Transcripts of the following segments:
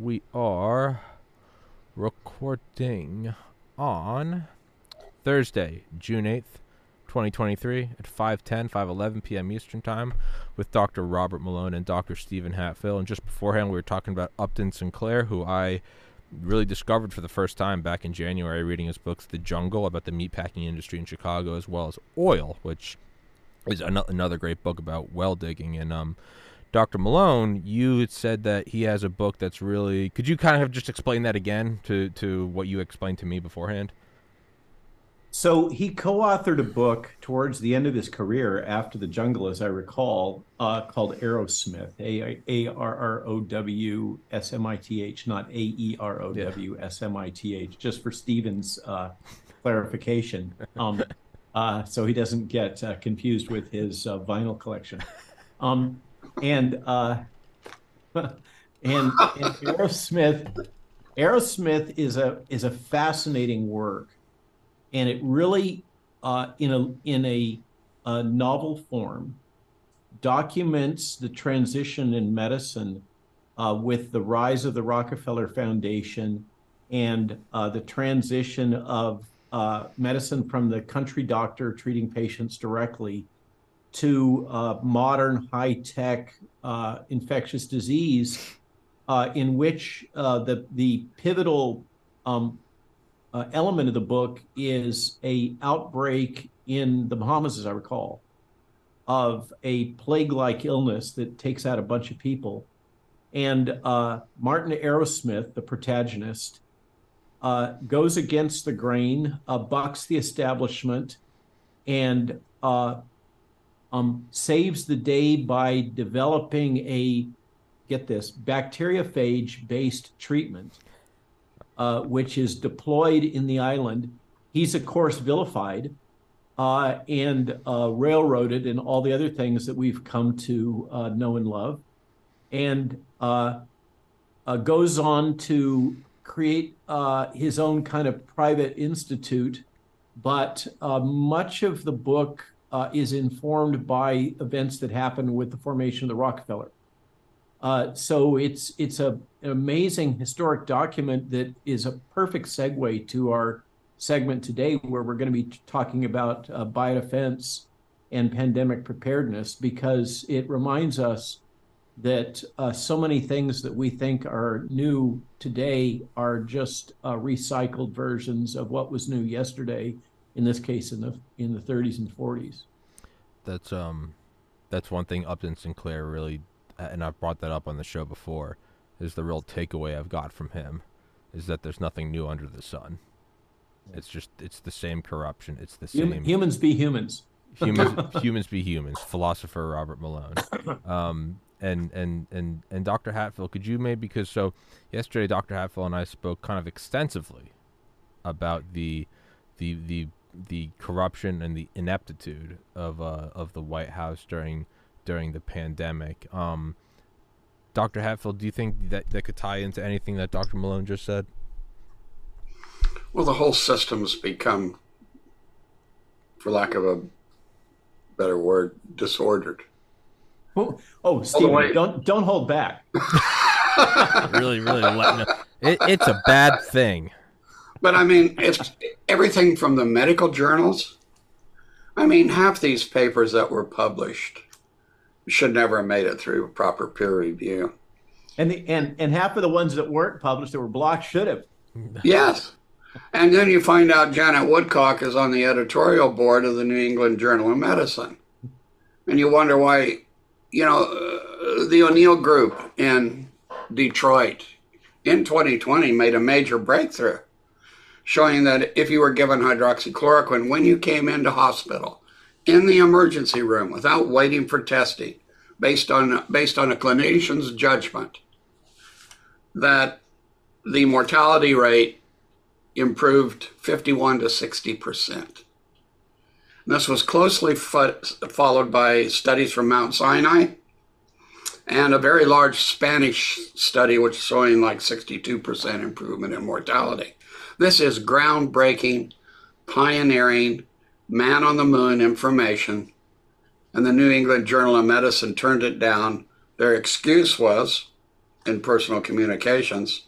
we are recording on Thursday, June 8th, 2023 at 5:10, 5:11 p.m. Eastern Time with Dr. Robert Malone and Dr. Steven Hatfill. And just beforehand, we were talking about Upton Sinclair, who I really discovered for the first time back in January reading his books The Jungle about the meatpacking industry in Chicago as well as Oil, which is an- another great book about well digging and um Dr. Malone, you had said that he has a book that's really. Could you kind of just explain that again to, to what you explained to me beforehand? So he co-authored a book towards the end of his career after the jungle, as I recall, uh, called Arrowsmith, A A R R O W S M I T H, not A E R O W S M I T H, just for Steven's uh, clarification, um, uh, so he doesn't get uh, confused with his uh, vinyl collection. Um, and uh, and, and Arrowsmith, Arrowsmith is a is a fascinating work. And it really uh, in a in a, a, novel form documents the transition in medicine uh, with the rise of the Rockefeller Foundation and uh, the transition of uh, medicine from the country doctor treating patients directly to uh, modern high tech uh, infectious disease, in which the the pivotal um, uh, element of the book is a outbreak in the Bahamas, as I recall, of a plague-like illness that takes out a bunch of people. And uh, Martin Arrowsmith, the protagonist, uh, goes against the grain, uh, bucks the establishment, and uh, um, saves the day by developing a get this bacteriophage-based treatment uh, which is deployed in the island. He's, of course, vilified uh, and uh, railroaded and all the other things that we've come to uh, know and love, and uh, uh, goes on to create his own kind of private institute. But much of the book is informed by events that happened with the formation of the Rockefeller. Uh, so it's it's a, an amazing historic document that is a perfect segue to our segment today, where we're going to be talking about uh, biodefense and pandemic preparedness, because it reminds us that uh, so many things that we think are new today are just uh, recycled versions of what was new yesterday. In this case, in the in the 30s and 40s. That's um, that's one thing Upton Sinclair really and I've brought that up on the show before, is the real takeaway I've got from him, is that there's nothing new under the sun. It's just it's the same corruption. It's the same. humans be humans. humans humans be humans. Philosopher Robert Malone. Um, and and and and Dr. Hatfill, could you maybe because so yesterday Dr. Hatfill and I spoke kind of extensively about the the the the corruption and the ineptitude of uh, of the White House during during the pandemic. Um, Dr. Hatfill, do you think that that could tie into anything that Dr. Malone just said? Well, the whole system's become, for lack of a better word, disordered. Oh, oh Steven, don't don't hold back. really, really letting it, it's a bad thing. But I mean, it's everything from the medical journals. I mean, half these papers that were published should never have made it through proper peer review. And the and and half of the ones that weren't published that were blocked should have. yes. And then you find out Janet Woodcock is on the editorial board of the New England Journal of Medicine. And you wonder why, you know, uh, the O'Neill Group in Detroit in 2020 made a major breakthrough showing that if you were given hydroxychloroquine when you came into hospital, in the emergency room without waiting for testing based on based on a clinician's judgment that the mortality rate improved 51 to 60 percent. This was closely fo- followed by studies from Mount Sinai and a very large Spanish study, which showing like 62% improvement in mortality. This is groundbreaking, pioneering, man on the moon information, and the New England Journal of Medicine turned it down. Their excuse was, in personal communications.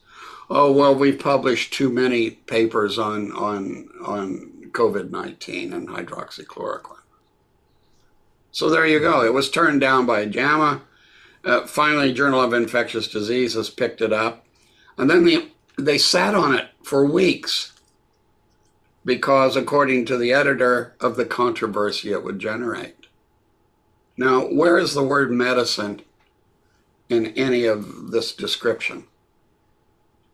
Oh well, we've published too many papers on on on COVID nineteen and hydroxychloroquine. So there you go. It was turned down by JAMA. Uh, finally, Journal of Infectious Diseases picked it up, and then they they sat on it for weeks because, according to the editor, of the controversy it would generate. Now, where is the word medicine in any of this description?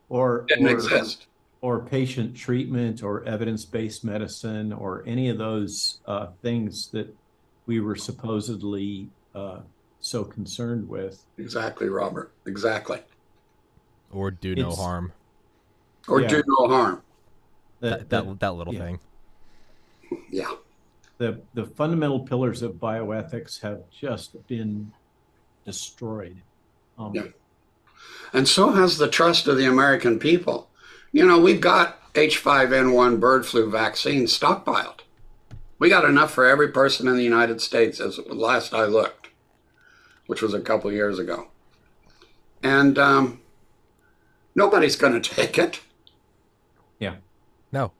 Or Didn't or, exist. or patient treatment or evidence-based medicine or any of those uh, things that we were supposedly uh, so concerned with. Exactly, Robert. Exactly. Or do no It's- harm. Or Yeah. do no harm. That that, that little yeah. thing. Yeah. the the fundamental pillars of bioethics have just been destroyed. Um, Yeah. And so has the trust of the American people. You know, we've got H5N1 bird flu vaccine stockpiled. We got enough for every person in the United States as last I looked, which was a couple years ago. And um, nobody's going to take it. Yeah. No.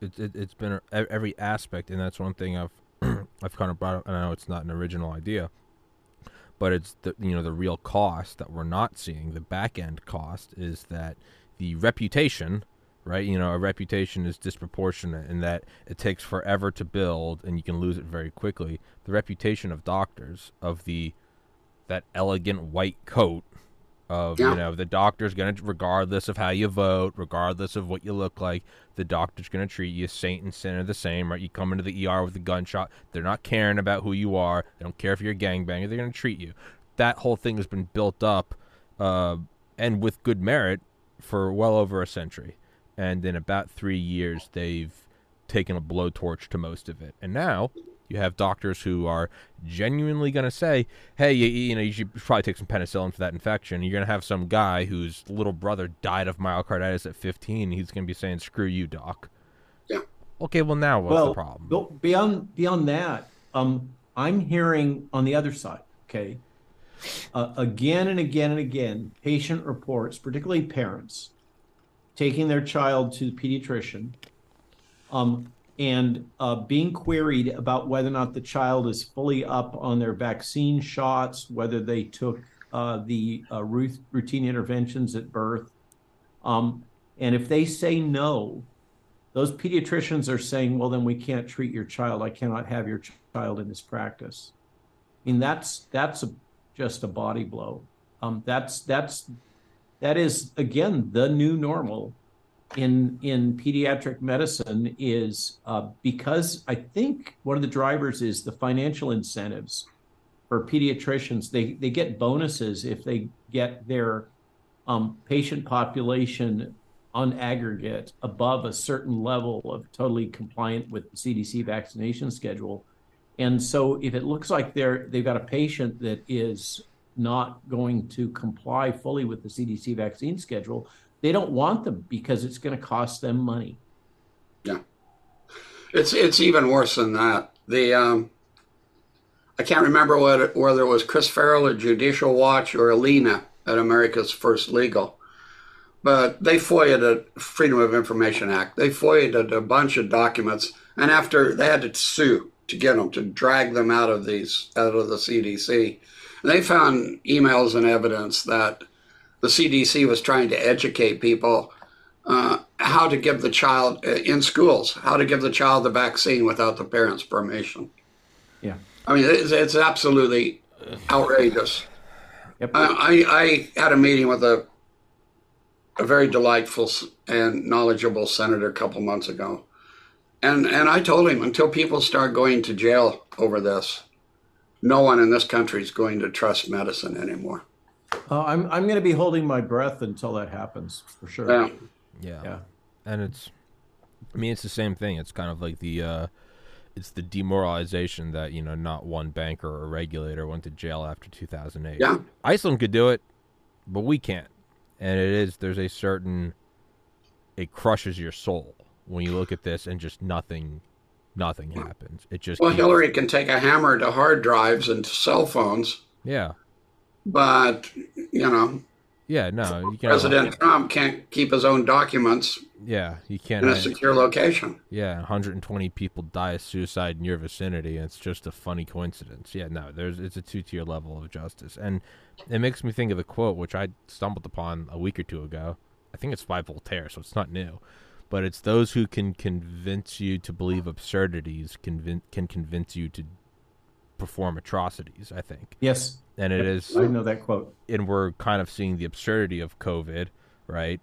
It, it, it's been every aspect, and that's one thing I've I've kind of brought up. I know it's not an original idea, but it's the you know the real cost that we're not seeing. The back end cost is that the reputation, right? You know, a reputation is disproportionate in that it takes forever to build, and you can lose it very quickly. The reputation of doctors of the that elegant white coat of Yeah. you know the doctor's gonna regardless of how you vote regardless of what you look like the doctor's gonna treat you saint and sinner the same right? You come into the er with a gunshot. They're not caring about who you are. They don't care if you're a gangbanger. They're gonna treat you. That whole thing has been built up uh, and with good merit for well over a century. And in about three years they've taken a blowtorch to most of it. And now you have doctors who are genuinely going to say, "Hey, you, you know, you should probably take some penicillin for that infection." You're going to have some guy whose little brother died of myocarditis at 15. He's going to be saying, "Screw you, doc." Yeah. Okay, well now what's well, the problem? beyond beyond that, um, I'm hearing on the other side. Okay, uh, again and again and again, patient reports, particularly parents, taking their child to the pediatrician, um, and uh, being queried about whether or not the child is fully up on their vaccine shots, whether they took uh, the uh, routine interventions at birth, um, and if they say no, those pediatricians are saying, well, then we can't treat your child. I cannot have your ch- child in this practice. I mean, that's that's a, just a body blow. Um, that's that's that is again the new normal in in pediatric medicine is uh, because I think one of the drivers is the financial incentives for pediatricians. They they get bonuses if they get their um, patient population on aggregate above a certain level of totally compliant with the CDC vaccination schedule. And so if it looks like they're they've got a patient that is not going to comply fully with the CDC vaccine schedule, they don't want them because it's going to cost them money. Yeah, it's it's even worse than that. The um, I can't remember what whether it was Chris Farrell at Judicial Watch or Alina at America's First Legal, but they FOIA'd a Freedom of Information Act. They FOIA'd a bunch of documents, and after they had to sue to get them to drag them out of these out of the CDC, and they found emails and evidence that the CDC was trying to educate people uh, how to give the child uh, in schools, how to give the child the vaccine without the parents' permission. Yeah. I mean, it's, it's absolutely outrageous. Yep. I, I, I had a meeting with a a very delightful and knowledgeable senator a couple months ago, and and I told him until people start going to jail over this, no one in this country is going to trust medicine anymore. Uh, I'm I'm going to be holding my breath until that happens for sure. Yeah. yeah. Yeah. and it's i mean it's the same thing it's kind of like the uh it's the demoralization that you know not one banker or regulator went to jail after 2008 Yeah. iceland could do it but we can't and it is there's a certain it crushes your soul when you look at this and just nothing nothing happens it just Well, keeps- Hillary can take a hammer to hard drives and to cell phones. yeah but you know, Yeah, no, you can. have a- President Trump can't keep his own documents yeah, you can't. in a secure location. Yeah, 120 people die of suicide in your vicinity, and it's just a funny coincidence. Yeah, no, there's it's a two tier level of justice, and it makes me think of the quote which I stumbled upon a week or two ago. I think it's by Voltaire, so it's not new, but it's those who can convince you to believe absurdities convin- can convince you to perform atrocities. I think, Yes, and it is I know that quote. and we're kind of seeing the absurdity of COVID, right?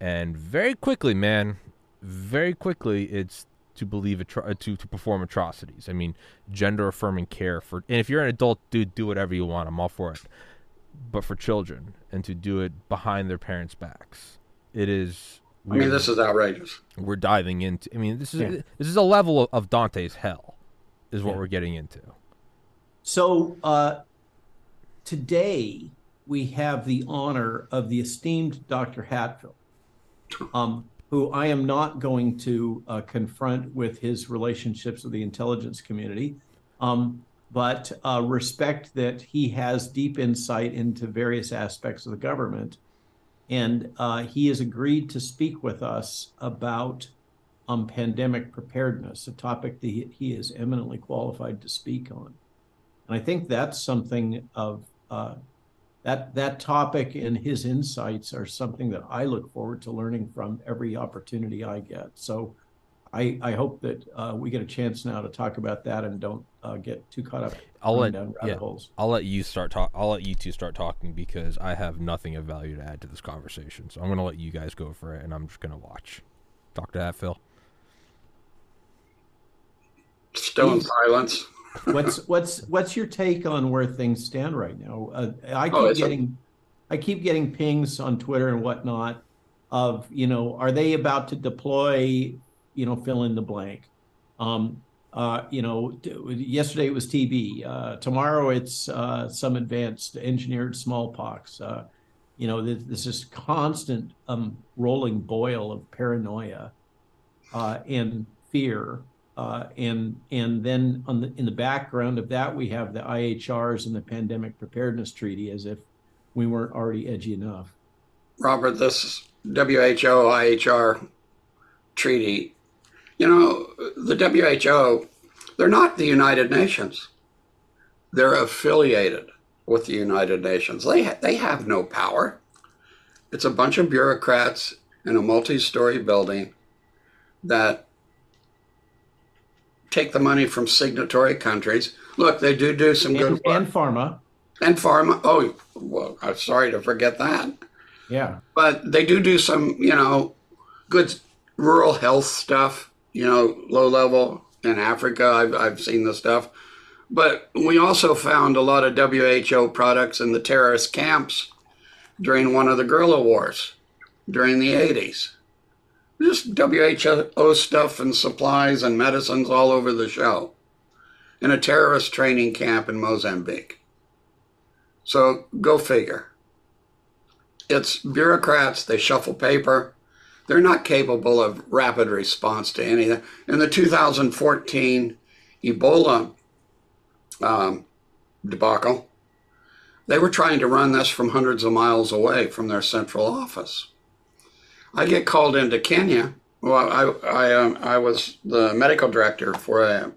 And very quickly, man, very quickly, it's to believe atro- uh, to to perform atrocities. I mean, gender affirming care for, and if you're an adult, dude, do whatever you want. I'm all for it. But for children, and to do it behind their parents' backs, it is. I mean, this is outrageous. we're diving into. I mean, this is Yeah. this is a level of, of Dante's hell, is what Yeah. we're getting into. So uh, today we have the honor of the esteemed Dr. Hatfill, um, who I am not going to uh, confront with his relationships with the intelligence community, um, but uh, respect that he has deep insight into various aspects of the government. And uh, he has agreed to speak with us about um, pandemic preparedness, a topic that he, he is eminently qualified to speak on. And I think that's something of uh, that that topic and his insights are something that I look forward to learning from every opportunity I get. So I, I hope that uh, we get a chance now to talk about that and don't uh, get too caught up I'll let down rabbit yeah, holes. I'll let you start talk. I'll let you two start talking because I have nothing of value to add to this conversation. So I'm gonna let you guys go for it, and I'm just gonna watch. Doctor Hatfill. Still in Please. silence. What's what's what's your take on where things stand right now? Uh, I keep Oh, getting I keep getting pings on Twitter and whatnot of you know are they about to deploy you know fill in the blank. Um, uh, you know, yesterday it was TB. Uh, tomorrow it's uh, some advanced engineered smallpox. Uh, you know, this, this is constant um, rolling boil of paranoia uh, and fear. Uh, and and then the in the background of that we have the IHRs and the Pandemic Preparedness Treaty, as if we weren't already edgy enough. Robert, this WHO IHR treaty, you know, the WHO, they're not the United Nations. They're affiliated with the United Nations. They, ha- they have no power. It's a bunch of bureaucrats in a multi story building that take the money from signatory countries. Look, they do do some good And, work. and pharma, And pharma, oh, well, I'm sorry to forget that yeah, but they do do some, you know, good rural health stuff, you know, low level in Africa. I've, I've seen the stuff. But we also found a lot of WHO products in the terrorist camps during one of the guerrilla wars during the 80s. Just WHO stuff and supplies and medicines all over the show in a terrorist training camp in Mozambique. So go figure it's bureaucrats. They shuffle paper. They're not capable of rapid response to anything. In the 2014 Ebola um, debacle, they were trying to run this from hundreds of miles away from their central office. I get called into Kenya. Well, I I, um, I was the medical director for a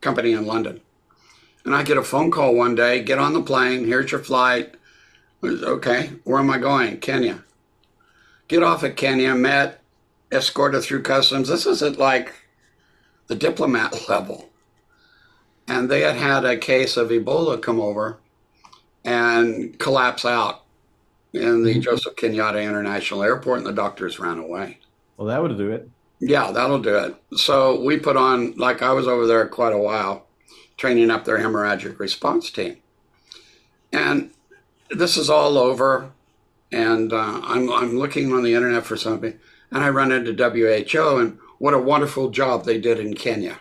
company in London, and I get a phone call one day. Get on the plane. Here's your flight. Okay, where am I going? Kenya. Get off at Kenya, met, escorted through customs. This is at like the diplomat level. And they had had a case of Ebola come over and collapse out in the Mhm. Joseph Kenyatta International Airport, and the doctors ran away. well, that would do it. Yeah, that'll do it. So we put on, like, I was over there quite a while, training up their hemorrhagic response team. And this is all over, and uh, I'm, I'm looking on the internet for something, and I run into WHO, and what a wonderful job they did in Kenya.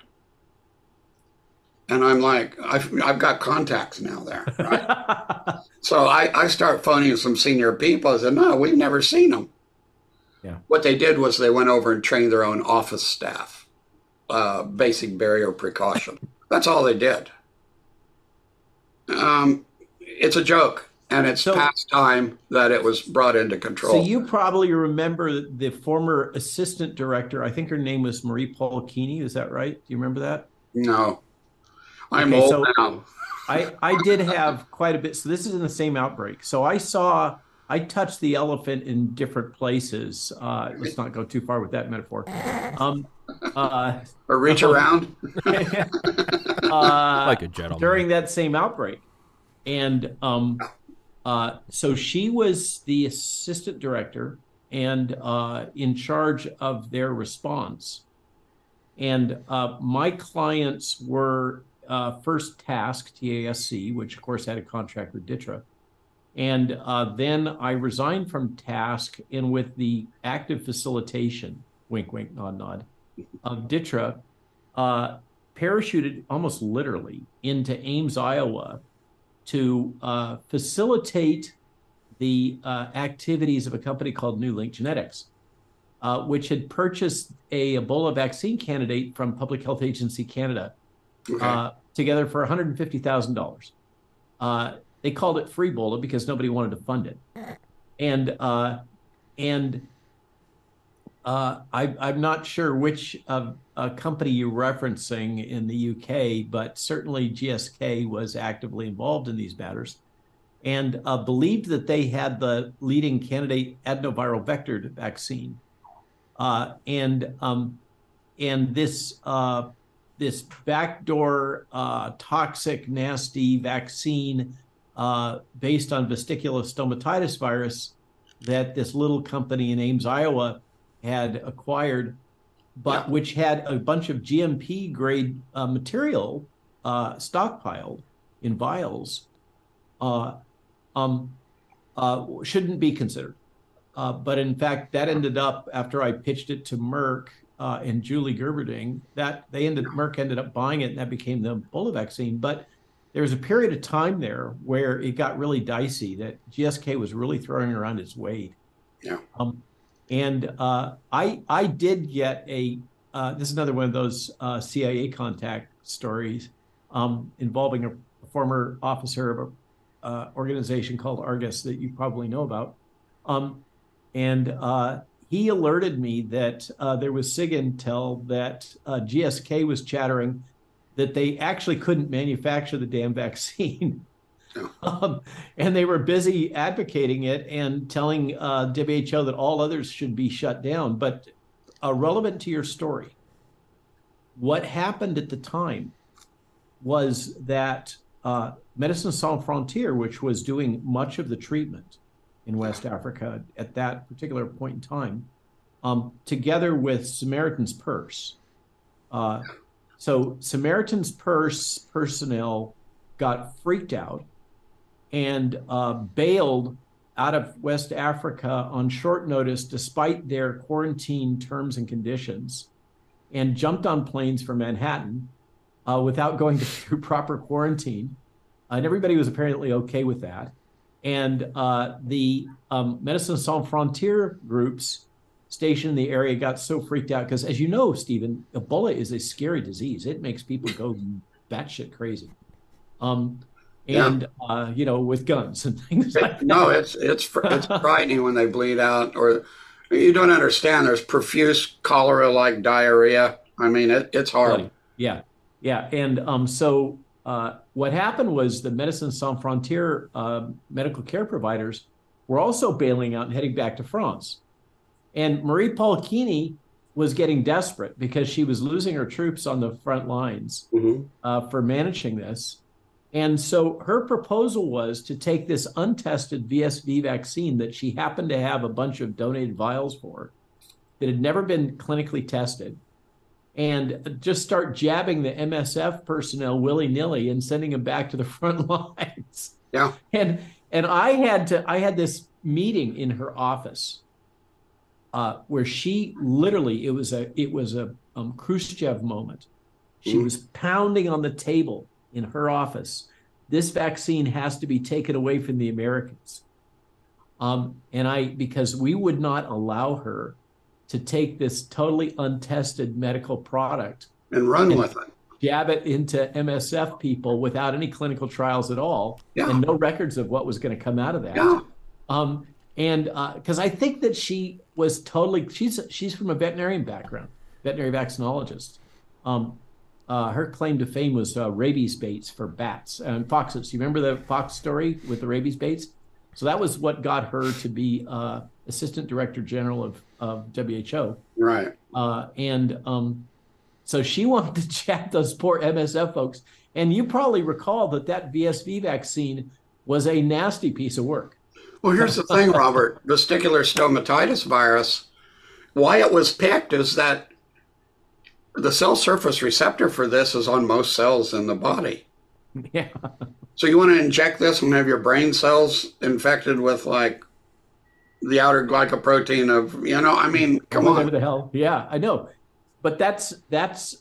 And I'm like, I've, I've got contacts now there. Right? So I, I start phoning some senior people. I said, no, we've never seen them. Yeah. What they did was they went over and trained their own office staff, uh, basic barrier precaution. That's all they did. Um, it's a joke. and it's So- past time that it was brought into control. So you probably remember the former assistant director. I think her name was Marie-Paule Kieny. Is that right? Do you remember that? no, I'm Okay, old so- now. I I did have quite a bit. So this is in the same outbreak. So I saw I touched the elephant in different places. Uh, let's not go too far with that metaphor. Um, uh, Or reach around. uh, like a gentleman. during that same outbreak. And um, uh, so she was the assistant director and uh, in charge of their response. And uh, my clients were uh, first Task, TASC, which of course had a contract with DTRA. And uh, then I resigned from Task and with the active facilitation, wink, wink, nod, nod, of DTRA, uh, parachuted almost literally into Ames, Iowa to uh, facilitate the uh, activities of a company called NewLink Genetics, uh, which had purchased a Ebola vaccine candidate from Public Health Agency Canada Okay. uh, together for $150,000. Uh, they called it Free Bola because nobody wanted to fund it. And uh, and uh, I, I'm not sure which company you're referencing in the UK, but certainly GSK was actively involved in these matters and uh, believed that they had the leading candidate adenoviral vector vaccine. Uh, and um, and this uh, this backdoor uh, toxic, nasty vaccine uh, based on vesicular stomatitis virus that this little company in Ames, Iowa, had acquired, but Yeah. which had a bunch of GMP grade uh, material uh, stockpiled in vials, uh, um, uh, shouldn't be considered. Uh, but in fact, that ended up after I pitched it to Merck uh, and Julie Gerberding. That they ended Merck ended up buying it, and that became the Ebola vaccine. But there was a period of time there where it got really dicey. That GSK was really throwing around its weight. Yeah. Um, and uh, I I did get a uh, this is another one of those uh, CIA contact stories um, involving a former officer of a uh, organization called Argus that you probably know about. Um, and uh, he alerted me that uh, there was SIG intel that uh, GSK was chattering that they actually couldn't manufacture the damn vaccine. Um, and they were busy advocating it and telling uh, WHO that all others should be shut down. But uh, relevant to your story, what happened at the time was that uh, Medicine Sans Frontier, which was doing much of the treatment in West Africa at that particular point in time, um, together with Samaritan's Purse. Uh, so Samaritan's Purse personnel got freaked out and uh, bailed out of West Africa on short notice, despite their quarantine terms and conditions, and jumped on planes for Manhattan uh, without going through proper quarantine. And everybody was apparently okay with that. And uh, the um, Medicine Sans Frontier groups stationed in the area got so freaked out because, as you know, Steven, Ebola is a scary disease. It makes people go batshit crazy. Um, Yeah. and uh, you know, with guns and things like that. no, it's it's it's frightening when they bleed out, or you don't understand. There's profuse cholera-like diarrhea. I mean, it, it's. Bloody. Yeah, yeah. And um, so uh, what happened was the Medicine Sans Frontier uh, medical care providers were also bailing out and heading back to France. And Marie-Paule Kieny was getting desperate because she was losing her troops on the front lines Mhm. uh, for managing this. And so her proposal was to take this untested VSV vaccine that she happened to have a bunch of donated vials for that had never been clinically tested and just start jabbing the MSF personnel willy nilly and sending them back to the front lines. Yeah. And and I had to I had this meeting in her office uh, where she literally it was a it was a um, Khrushchev moment. She Mm. was pounding on the table in her office. This vaccine has to be taken away from the Americans. Um, and I because we would not allow her to take this totally untested medical product And run And- with it. jab it into MSF people without any clinical trials at all, Yeah. and no records of what was going to come out of that. Yeah. Um, and because I think that she was totally she's she's from a veterinarian background, veterinary vaccinologist. Um, uh, her claim to fame was uh, rabies baits for bats and foxes. You remember the fox story with the rabies baits? So that was what got her to be uh, assistant director general of, of WHO. Right. Uh, and um, so she wanted to chat those poor MSF folks. And you probably recall that that VSV vaccine was a nasty piece of work. Well, here's the thing, Robert. Vesicular stomatitis virus, why it was picked is that the cell surface receptor for this is on most cells in the body. Yeah. So you want to inject this and have your brain cells infected with like the outer glycoprotein of, you know, I mean, come Whatever on. the hell. Yeah, I know. But that's that's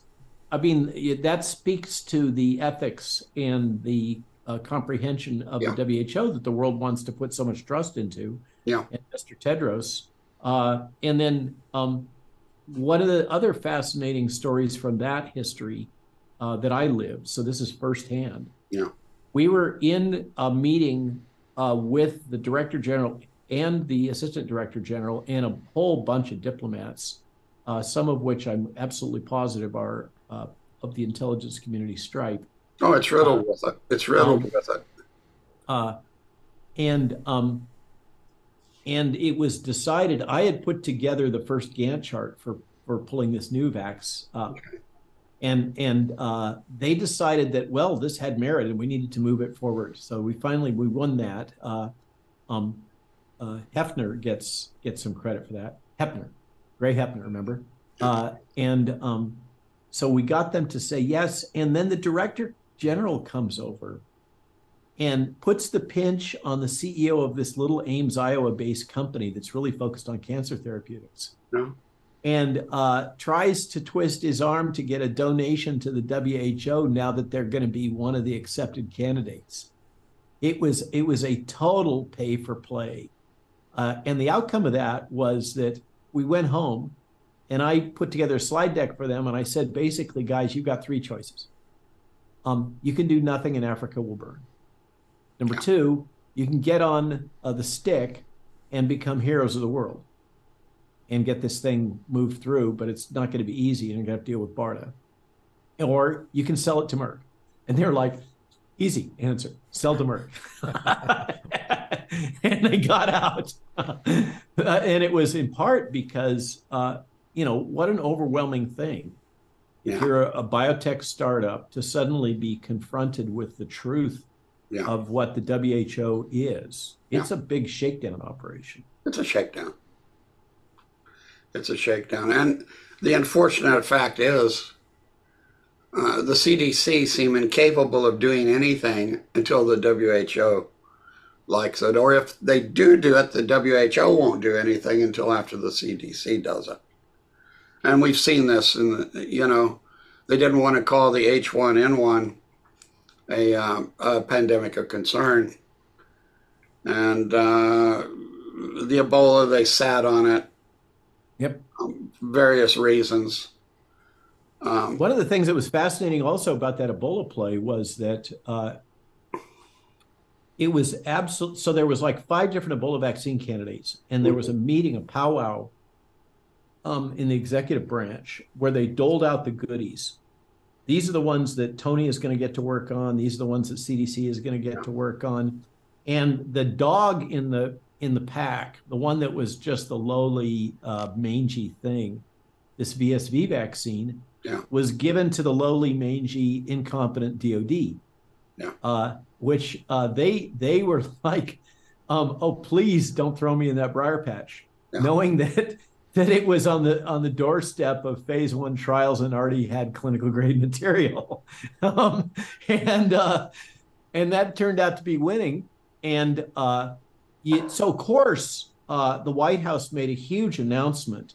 I mean that speaks to the ethics and the uh, comprehension of Yeah. the WHO that the world wants to put so much trust into. Yeah. And Mr. Tedros. Uh, and then um, one of the other fascinating stories from that history uh, that I lived. So this is firsthand. Yeah. We were in a meeting uh, with the director general and the assistant director general and a whole bunch of diplomats, uh, some of which I'm absolutely positive are uh, of the intelligence community stripe. Oh, it's riddled with it. It's riddled Um, with it. Uh, and um, and it was decided. I had put together the first Gantt chart for for pulling this new vax up, and and uh, they decided that well, this had merit, and we needed to move it forward. So we finally we won that. Uh, um, uh, Hefner gets gets some credit for that. Heppner, Gray Heppner, remember? Uh, and um, so we got them to say yes, and then the director general comes over and puts the pinch on the CEO of this little Ames, Iowa based company that's really focused on cancer therapeutics. Yeah. And uh, tries to twist his arm to get a donation to the WHO now that they're going to be one of the accepted candidates. It was it was a total pay for play, uh, and the outcome of that was that we went home, and I put together a slide deck for them, and I said basically, guys, you've got three choices. Um, you can do nothing, and Africa will burn. Number two, you can get on uh, the stick and become heroes of the world and get this thing moved through, but it's not going to be easy and you're going to have to deal with BARDA. Or you can sell it to Merck. And they're like, easy answer, sell to Merck. and they got out. Uh, and it was in part because, uh, you know, what an overwhelming thing Yeah. if you're a, a biotech startup to suddenly be confronted with the truth Yeah. of what the WHO is. It's a big shakedown operation. It's a shakedown. It's a shakedown. And the unfortunate fact is, uh, the CDC seem incapable of doing anything until the WHO likes it. Or if they do do it, the WHO won't do anything until after the CDC does it. And we've seen this, and you know, they didn't want to call the H1N1 a, um, a pandemic of concern. And uh, the Ebola, they sat on it, Yep. various reasons. Um, One of the things that was fascinating also about that Ebola play was that uh, it was absolute. So there was like five different Ebola vaccine candidates, and there was a meeting, a powwow, um, in the executive branch where they doled out the goodies. These are the ones that Tony is going to get to work on. These are the ones that CDC is going to get to work on, and the dog in the in the pack, the one that was just the lowly uh, mangy thing, this VSV vaccine Yeah. was given to the lowly, mangy, incompetent DoD. Yeah. Uh, which uh, they they were like, um, "Oh, please don't throw me in that briar patch," Yeah. knowing that that it was on the on the doorstep of phase one trials and already had clinical grade material, um, and uh, and that turned out to be winning. And uh, so, of course, uh, the White House made a huge announcement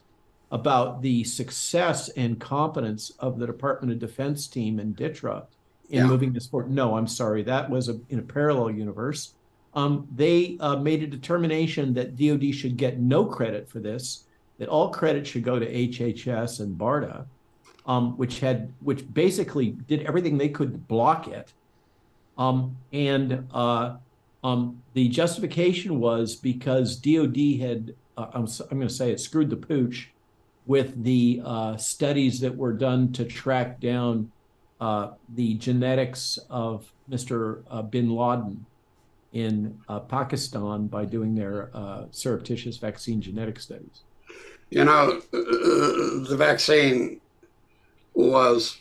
about the success and competence of the Department of Defense team in DTRA in Yeah. moving this forward. No, I'm sorry, that was a, in a parallel universe. Um, they uh, made a determination that DoD should get no credit for this, that all credit should go to HHS and BARDA. um, which had which basically did everything they could to block it. Um, and uh, um, the justification was because DoD had uh, I'm, I'm going to say it screwed the pooch with the uh, studies that were done to track down uh, the genetics of Mr. Uh, bin Laden in uh, Pakistan by doing their uh, surreptitious vaccine genetic studies. You know, the vaccine was,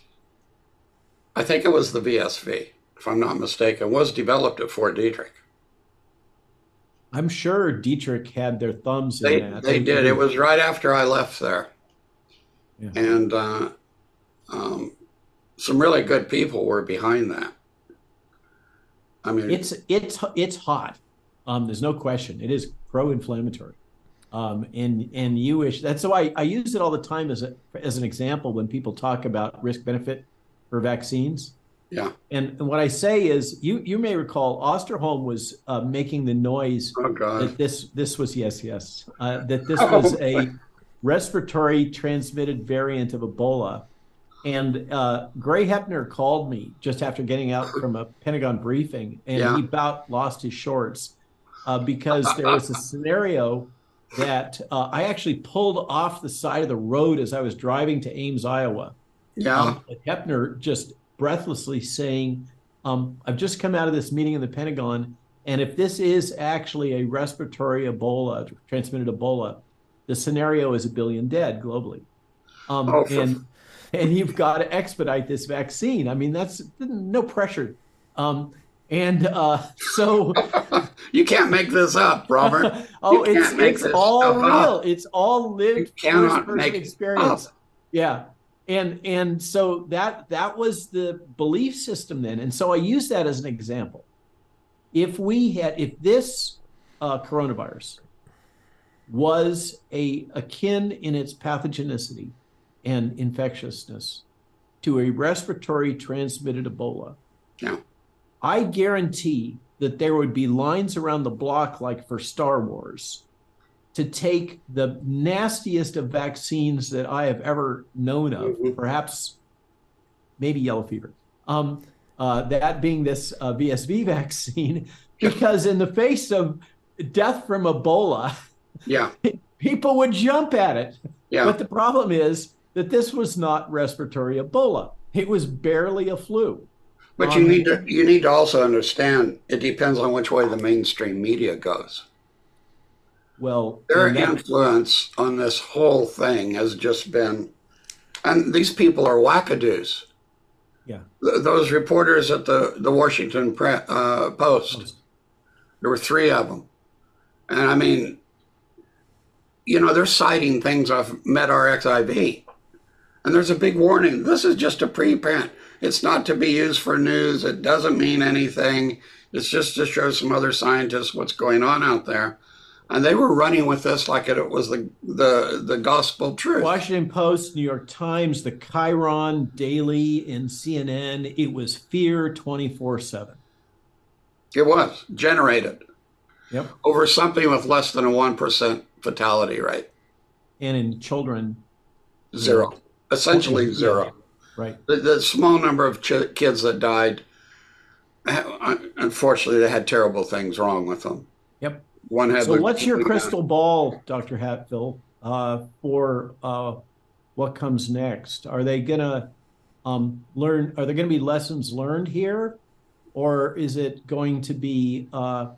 I think it was the VSV, if I'm not mistaken, was developed at Fort Detrick. I'm sure Detrick had their thumbs they, in that. They, they did. It was right after I left there. Yeah. And uh, um, some really good people were behind that. I mean, it's it's it's hot. Um, there's no question. It is pro-inflammatory. Um, and and you wish that's why I, I use it all the time as a as an example when people talk about risk benefit for vaccines. Yeah. And, and what I say is, you you may recall Osterholm was uh, making the noise oh that this this was yes yes uh, that this was a respiratory transmitted variant of Ebola. And uh, Gray Heppner called me just after getting out from a Pentagon briefing, and Yeah. he about lost his shorts uh, because there was a scenario that uh, I actually pulled off the side of the road as I was driving to Ames, Iowa. Yeah. Um, Heppner just breathlessly saying, um, I've just come out of this meeting in the Pentagon, and if this is actually a respiratory Ebola, transmitted Ebola, the scenario is a billion dead globally. Um, Oh, for- and and you've got to expedite this vaccine. I mean, that's no pressure. Um, and uh, so, you can't make this up, Robert. oh, You it's it's all real. up. It's all lived You first-person experience. Yeah. And and so that that was the belief system then. And so I use that as an example. If we had if this uh, coronavirus was a akin in its pathogenicity and infectiousness to a respiratory transmitted Ebola, Yeah. I guarantee that there would be lines around the block like for Star Wars to take the nastiest of vaccines that I have ever known of, Mhm. perhaps maybe yellow fever. Um, uh, that being this uh, VSV vaccine, because in the face of death from Ebola, Yeah. people would jump at it. Yeah. But the problem is that this was not respiratory Ebola. It was barely a flu. But you Um, need to you need to also understand it depends on which way the mainstream media goes. Well, Their that- influence on this whole thing has just been, and these people are wackadoos. Yeah. Th- those reporters at the the Washington Pre- uh, Post, there were three of them, and I mean, you know, they're citing things off MedRxiv, and there's a big warning. This is just a preprint. It's not to be used for news. It doesn't mean anything. It's just to show some other scientists what's going on out there. And they were running with this like it was the the the gospel truth. Washington Post, New York Times, the Chiron Daily, and CNN. It was fear 24 7. It was generated Yep. over something with less than a one percent fatality rate. And in children, Zero, essentially zero. right? The, the small number of ch- kids that died, unfortunately, they had terrible things wrong with them. Yep. One had. So, what's your crystal ball, Dr. Hatfill, uh, for uh, what comes next? Are they going to um, learn? Are there going to be lessons learned here? Or is it going to be uh,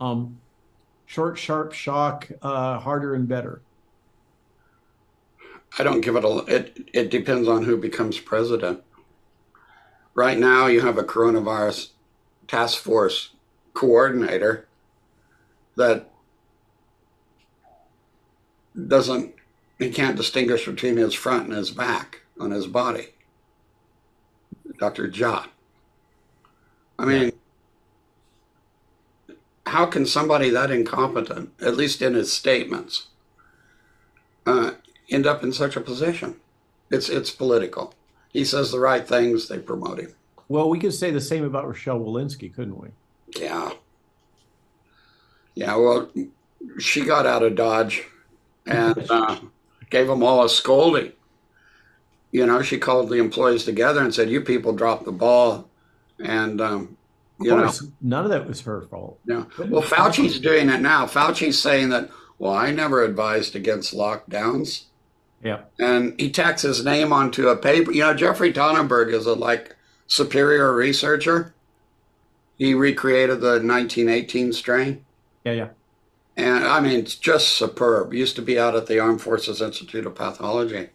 um, short, sharp shock, uh, harder and better? I don't give it a. It it depends on who becomes president. Right now, you have a coronavirus task force coordinator that doesn't. He can't distinguish between his front and his back on his body. Dr. Jha. I mean, how can somebody that incompetent, at least in his statements, uh, end up in such a position. It's it's political. He says the right things, they promote him. Well, we could say the same about Rochelle Walensky, couldn't we? Yeah. Yeah, well, she got out of Dodge and uh, gave them all a scolding. you know, she called the employees together and said, "You people dropped the ball," and um, you know, none of that was her fault. yeah. Well, Fauci's doing it now. Fauci's saying that. Well, I never advised against lockdowns, Yeah. and he tacks his name onto a paper. You know, Jeffrey Tonnenberg is a like superior researcher. He recreated the 1918 strain. Yeah. Yeah. And I mean, it's just superb. Used to be out at the Armed Forces Institute of Pathology,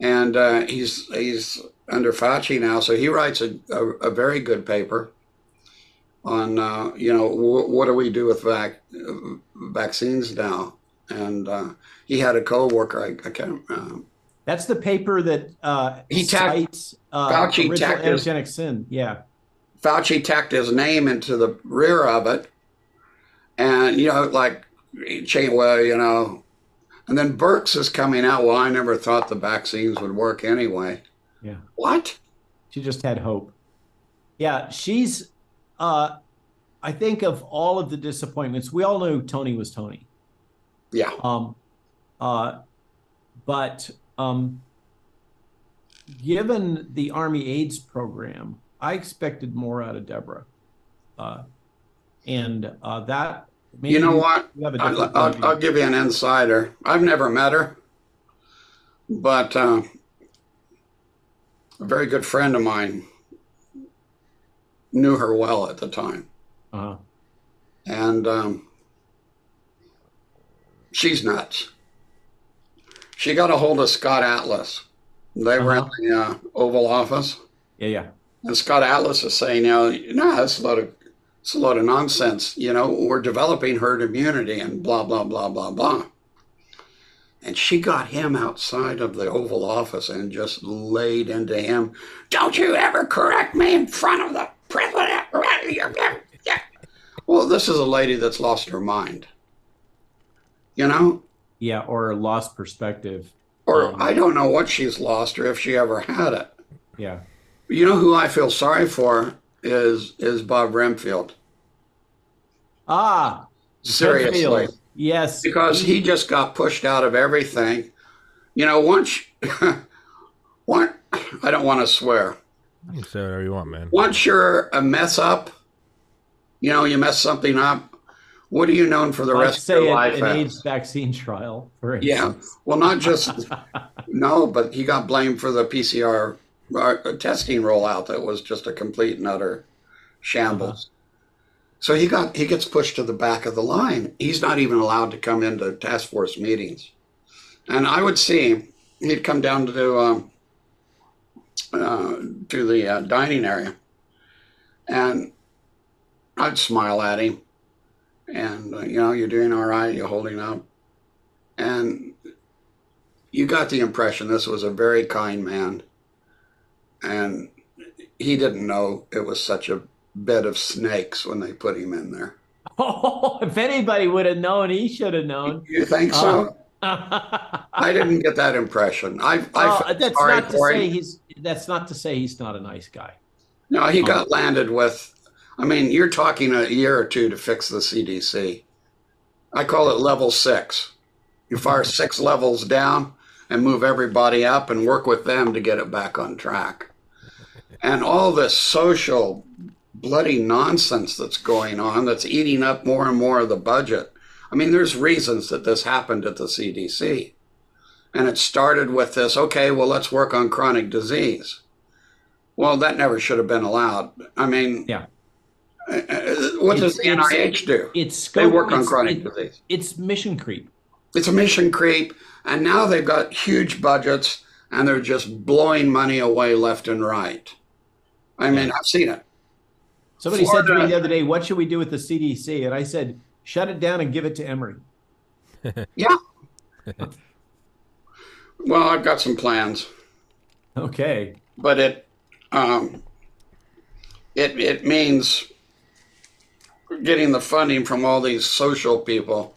and uh, he's he's under Fauci now, so he writes a, a, a very good paper on uh, you know wh- what do we do with vac- vaccines now, and uh, he had a coworker. I, I can't. Uh, That's the paper that uh, He tacked- cites uh, Fauci tacked his- sin. Yeah. Fauci tacked his name into the rear of it, and you know, like. Well, you know, and then Burks is coming out. Well, I never thought the vaccines would work anyway. Yeah. What? She just had hope. Yeah, she's. Uh, I think of all of the disappointments. We all knew Tony was Tony. Yeah. Um, uh, but um, given the Army AIDS program, I expected more out of Deborah. Uh, and uh, that you know what? you I'll, different point of I'll. I'll give you an insider. I've never met her, but uh, a very good friend of mine knew her well at the time. Uh-huh. and um, she's nuts. She got a hold of Scott Atlas. They were Uh-huh. in the uh, Oval Office, Yeah, yeah. and Scott Atlas is saying, "You know, no, that's a lot of it's a lot of nonsense. You know, we're developing herd immunity and blah blah blah blah blah." And she got him outside of the Oval Office and just laid into him. Don't you ever correct me in front of the president. Well, this is a lady that's lost her mind. You know? Yeah, or lost perspective. Or Um, I don't know what she's lost or if she ever had it. Yeah. You know who I feel sorry for is is Bob Remfield. Ah, Seriously. Redfield. Yes. Because he just got pushed out of everything. You know, once one I don't want to swear. You can say whatever you want, man. Once you're a mess up, you know, you mess something up, what are you known for the Like rest of your an, life an as? AIDS vaccine trial, for Yeah. Well, not just no, but he got blamed for the PCR uh, testing rollout that was just a complete and utter shambles. So he got he gets pushed to the back of the line. He's not even allowed to come into task force meetings. And I would see him. He'd come down to um, uh, to the uh, dining area, and I'd smile at him, and uh, you know, you're doing all right. You're holding up, and you got the impression this was a very kind man, and he didn't know it was such a bed of snakes when they put him in there. Oh, if anybody would have known, he should have known. You think so? Uh, I didn't get that impression. I, I well, that's not to say him. he's. That's not to say he's not a nice guy. No, he got landed with. I mean, you're talking a year or two to fix the CDC. I call it level six. You fire six levels down and move everybody up and work with them to get it back on track. And all this social bloody nonsense that's going on that's eating up more and more of the budget. I mean, there's reasons that this happened at the CDC. And it started with this okay, well, let's work on chronic disease. Well, that never should have been allowed. I mean, Yeah. What does the NIH do? It's They work on chronic it- disease. It's mission creep. It's a mission creep, and now they've got huge budgets, and they're just blowing money away left and right. I mean, I've seen it. Somebody said to me the other day, "What should we do with the CDC?" And I said, "Shut it down and give it to Emory." Yeah. well, I've got some plans, Okay. but it um, it it means getting the funding from all these social people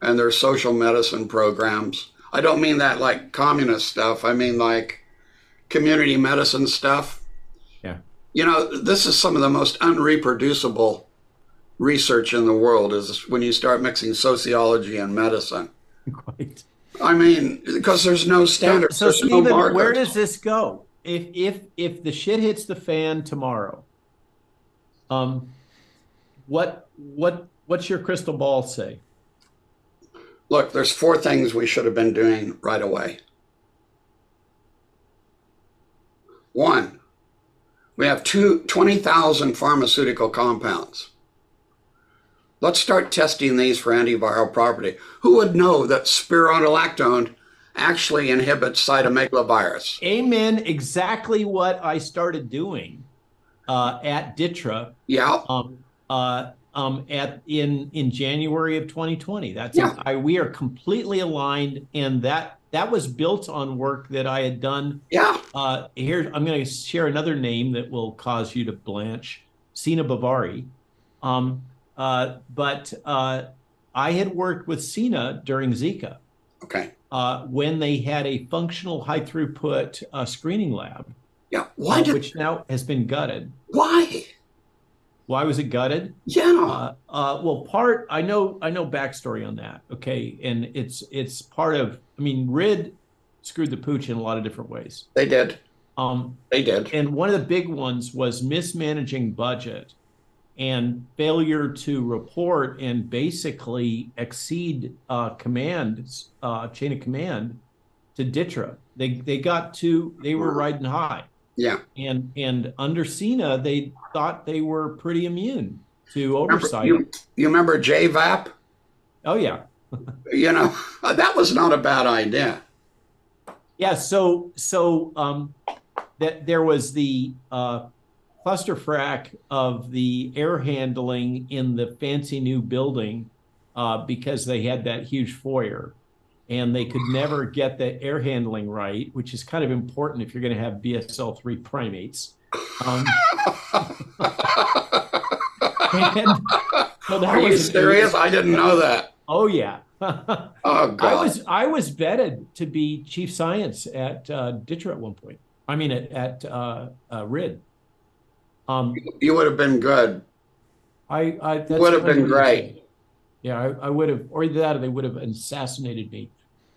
and their social medicine programs. I don't mean that like communist stuff. I mean like community medicine stuff. Yeah. You know, this is some of the most unreproducible research in the world is when you start mixing sociology and medicine. Quite. I mean, because there's no standard. So, there's Stephen, no where does this go? If if if the shit hits the fan tomorrow, um, what what what's your crystal ball say? Look, there's four things we should have been doing right away. One, we have two, 20,000 pharmaceutical compounds. Let's start testing these for antiviral property. Who would know that spironolactone actually inhibits cytomegalovirus? Amen. Exactly what I started doing uh, at Ditra Yeah, um, uh, um, at in in January of 2020. That's Yeah. I, we are completely aligned, and that that was built on work that I had done. yeah, Uh, here, I'm going to share another name that will cause you to blanch, Sina Bavari. Um, uh, but uh, I had worked with Sina during Zika okay. uh, when they had a functional high throughput uh, screening lab, Yeah, why uh, did, which now has been gutted. why? Why was it gutted? Yeah, Uh, uh, well, part I know I know backstory on that. Okay, and it's it's part of. I mean, Rid screwed the pooch in a lot of different ways. they did. Um, They did. and one of the big ones was mismanaging budget and failure to report and basically exceed uh, commands uh, chain of command to Ditra. They they got to, they were riding high Yeah. and and under Cena they thought they were pretty immune to Remember, oversight. you, you remember JVAP? oh yeah, You know, that was not a bad idea. Yeah, so so um, that there was the uh, cluster frac of the air handling in the fancy new building uh, because they had that huge foyer, and they could never get the air handling right, which is kind of important if you're going to have BSL three primates. Um, and that Are you serious? I didn't know that. Oh yeah. Oh god. I was I was vetted to be chief science at uh, Ditcher at one point. I mean at at uh, uh, RID. Um, you would have been good. I I that's Would have been great. Yeah, I, I would have, or either that, or they would have assassinated me.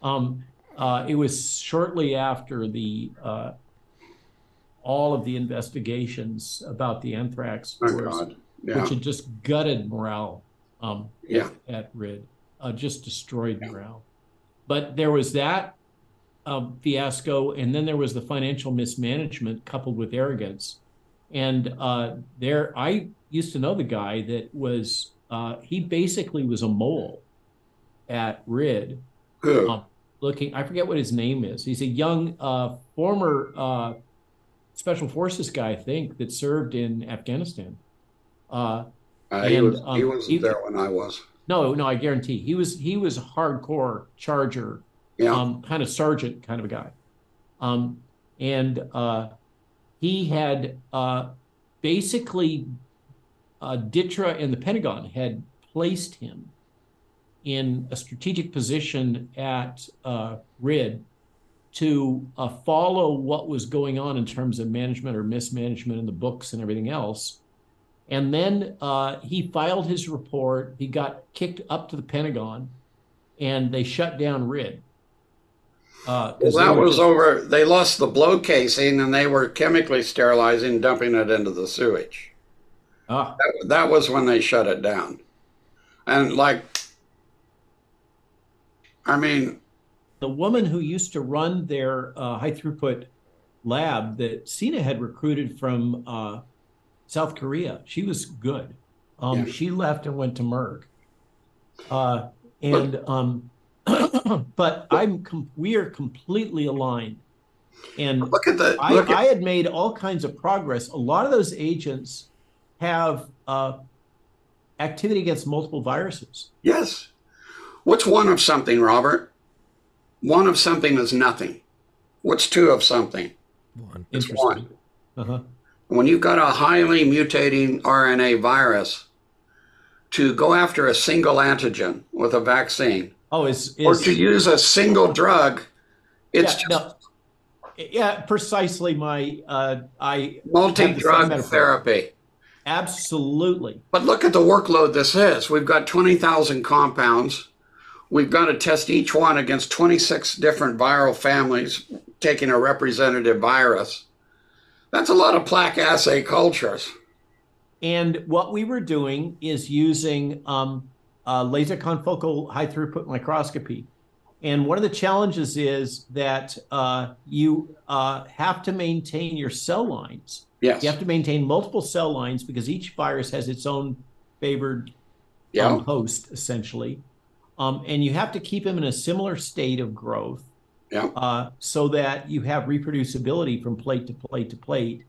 Um, uh, it was shortly after the uh, all of the investigations about the anthrax Oh. Yeah. which had just gutted morale um, Yeah. at RID, uh, just destroyed morale. But there was that um, fiasco, and then there was the financial mismanagement coupled with arrogance. And uh, there, I used to know the guy that was, uh, he basically was a mole at RID, um, looking, I forget what his name is. He's a young, uh, former uh, special forces guy, I think, that served in Afghanistan. Uh, Uh, he and, was. he um, wasn't he- there when I was. no, no, I guarantee he was he was a hardcore charger, Yeah. um, kind of sergeant kind of a guy, um, and uh, he had uh, basically uh, Ditra and the Pentagon had placed him in a strategic position at uh, RID to uh, follow what was going on in terms of management or mismanagement in the books and everything else. And then uh, he filed his report. He got kicked up to the Pentagon, and they shut down RID. Uh, well, that was just- over. They lost the blow casing, and they were chemically sterilizing, dumping it into the sewage. Ah, That, that was when they shut it down. And like, I mean, the woman who used to run their uh, high throughput lab that Cena had recruited from uh, South Korea, she was good. Um, Yeah. She left and went to Merck. Uh, and um, but I'm com- we are completely aligned. And look at the I, look at, I had made all kinds of progress. A lot of those agents have uh, activity against multiple viruses. yes. What's one of something, Robert? One of something is nothing. What's two of something? One. It's one. Uh-huh. When you've got a highly mutating RNA virus, to go after a single antigen with a vaccine, Oh, is or to use a single drug, it's yeah, just no. yeah, precisely my uh, I multi-drug metaphor. therapy. Absolutely But look at the workload this is. We've got 20,000 compounds. we've got to test each one against 26 different viral families, taking a representative virus. That's a lot of plaque assay cultures. And what we were doing is using um, uh, laser confocal high throughput microscopy. And one of the challenges is that uh, you uh, have to maintain your cell lines. Yes. You have to maintain multiple cell lines because each virus has its own favored yeah. um, host, essentially. Um, and you have to keep them in a similar state of growth yeah. uh, so that you have reproducibility from plate to plate to plate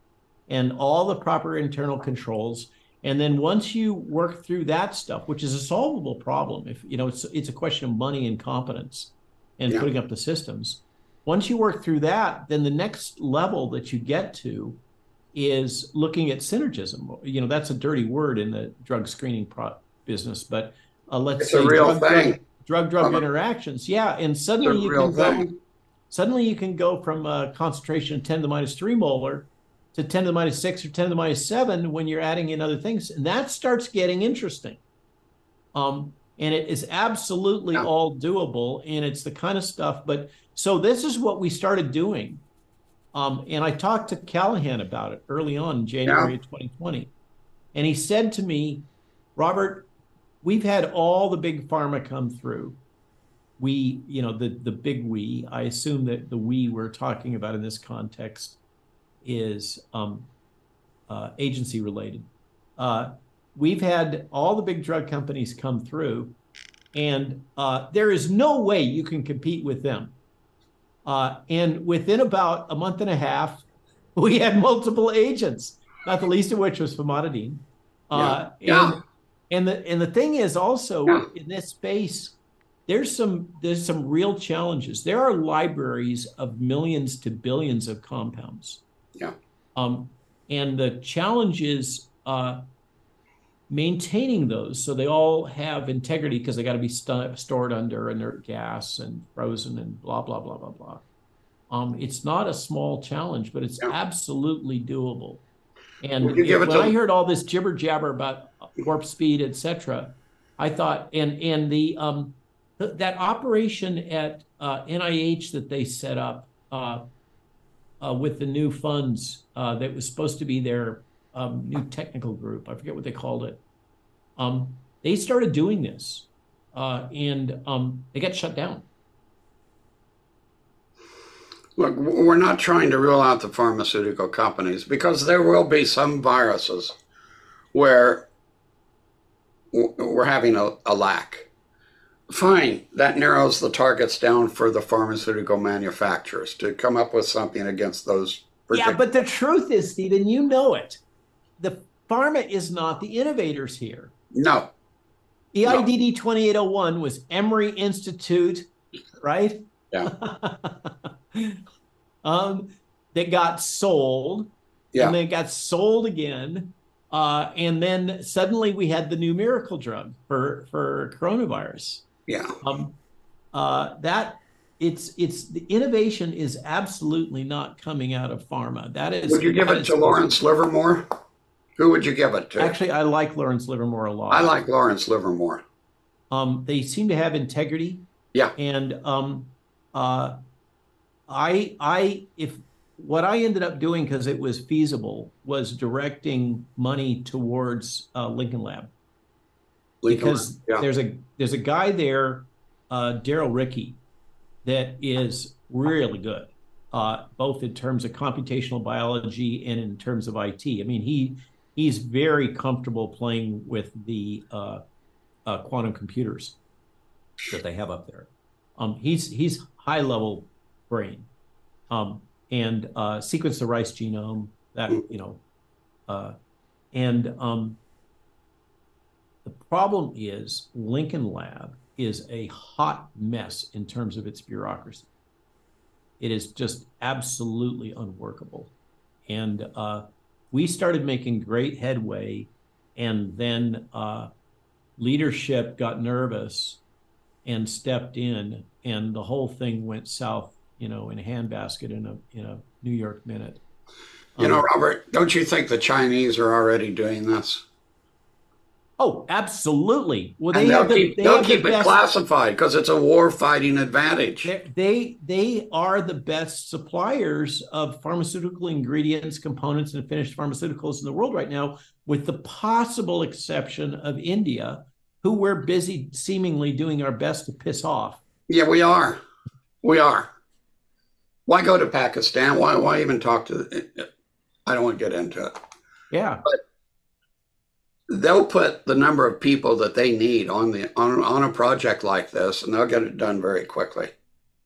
and all the proper internal controls. And then once you work through that stuff, which is a solvable problem, if you know it's it's a question of money and competence and Yeah. putting up the systems. Once you work through that, then the next level that you get to is looking at synergism. You know, that's a dirty word in the drug screening pro- business, but uh, let's It's say drug, thing. drug drug drug interactions. Yeah, and suddenly you can go suddenly you can go from a concentration of 10 to the minus 3 molar to 10 to the minus 6 or 10 to the minus 7 when you're adding in other things and that starts getting interesting um, and it is absolutely Yeah. all doable and it's the kind of stuff but so this is what we started doing um, and i talked to callahan about it early on in january of 2020 and he said to me robert we've had all the big pharma come through we, you know, the the big we. I assume that the we we're talking about in this context is um, uh, agency related. Uh, we've had all the big drug companies come through, and uh, there is no way you can compete with them. Uh, and within about a month and a half, we had multiple agents, not the least of which was famotidine. Uh, Yeah. And, and the and the thing is also Yeah. in this space, there's some there's some real challenges. There are libraries of millions to billions of compounds. Yeah. Um, and the challenge is uh, maintaining those so they all have integrity because they got to be stu- stored under inert gas and frozen and blah blah blah blah blah. Um, it's not a small challenge, but it's Yeah. absolutely doable. And give it when I heard all this jibber jabber about warp speed, etc., I thought, and and the um, th- that operation at uh, NIH that they set up uh, uh, with the new funds uh, that was supposed to be their um, new technical group. I forget what they called it. Um, they started doing this, uh, and um, they got shut down. Look, we're not trying to rule out the pharmaceutical companies because there will be some viruses where we're having a, a lack. Fine, that narrows the targets down for the pharmaceutical manufacturers to come up with something against those. Yeah, but the truth is, Stephen, you know it. The pharma is not the innovators here. no, EIDD 2801 was Emory Institute, right? Yeah. um, that got sold, Yeah. and then it got sold again. Uh, and then suddenly we had the new miracle drug for, for coronavirus. yeah, Um, uh, that it's it's the innovation is absolutely not coming out of pharma. That is. would you give it to Lawrence Livermore? Who would you give it to? Actually, I like Lawrence Livermore a lot. I like Lawrence Livermore. Um, they seem to have integrity. Yeah. And um, uh, I I if what I ended up doing because it was feasible was directing money towards uh, Lincoln Lab Lincoln, because yeah. there's a there's a guy there, uh, Daryl Ricky, that is really good, uh, both in terms of computational biology and in terms of IT. I mean, he he's very comfortable playing with the uh, uh, quantum computers that they have up there. Um, he's he's high level brain, um, and uh, sequence the rice genome. That you know, uh, and um, the problem is Lincoln Lab is a hot mess in terms of its bureaucracy. It is just absolutely unworkable. And uh, we started making great headway, and then uh, leadership got nervous and stepped in, and the whole thing went south, you know, in a handbasket in a in a New York minute. You know, Um, Robert, don't you think the Chinese are already doing this? Oh, absolutely. Well, they they'll keep, the, they they'll keep the it classified because it's a war fighting advantage. They they are the best suppliers of pharmaceutical ingredients, components, and finished pharmaceuticals in the world right now, with the possible exception of India, who we're busy seemingly doing our best to piss off. Yeah, we are. We are. Why go to Pakistan? Why why even talk to? I don't want to get into it. Yeah, but they'll put the number of people that they need on the on, on a project like this and they'll get it done very quickly.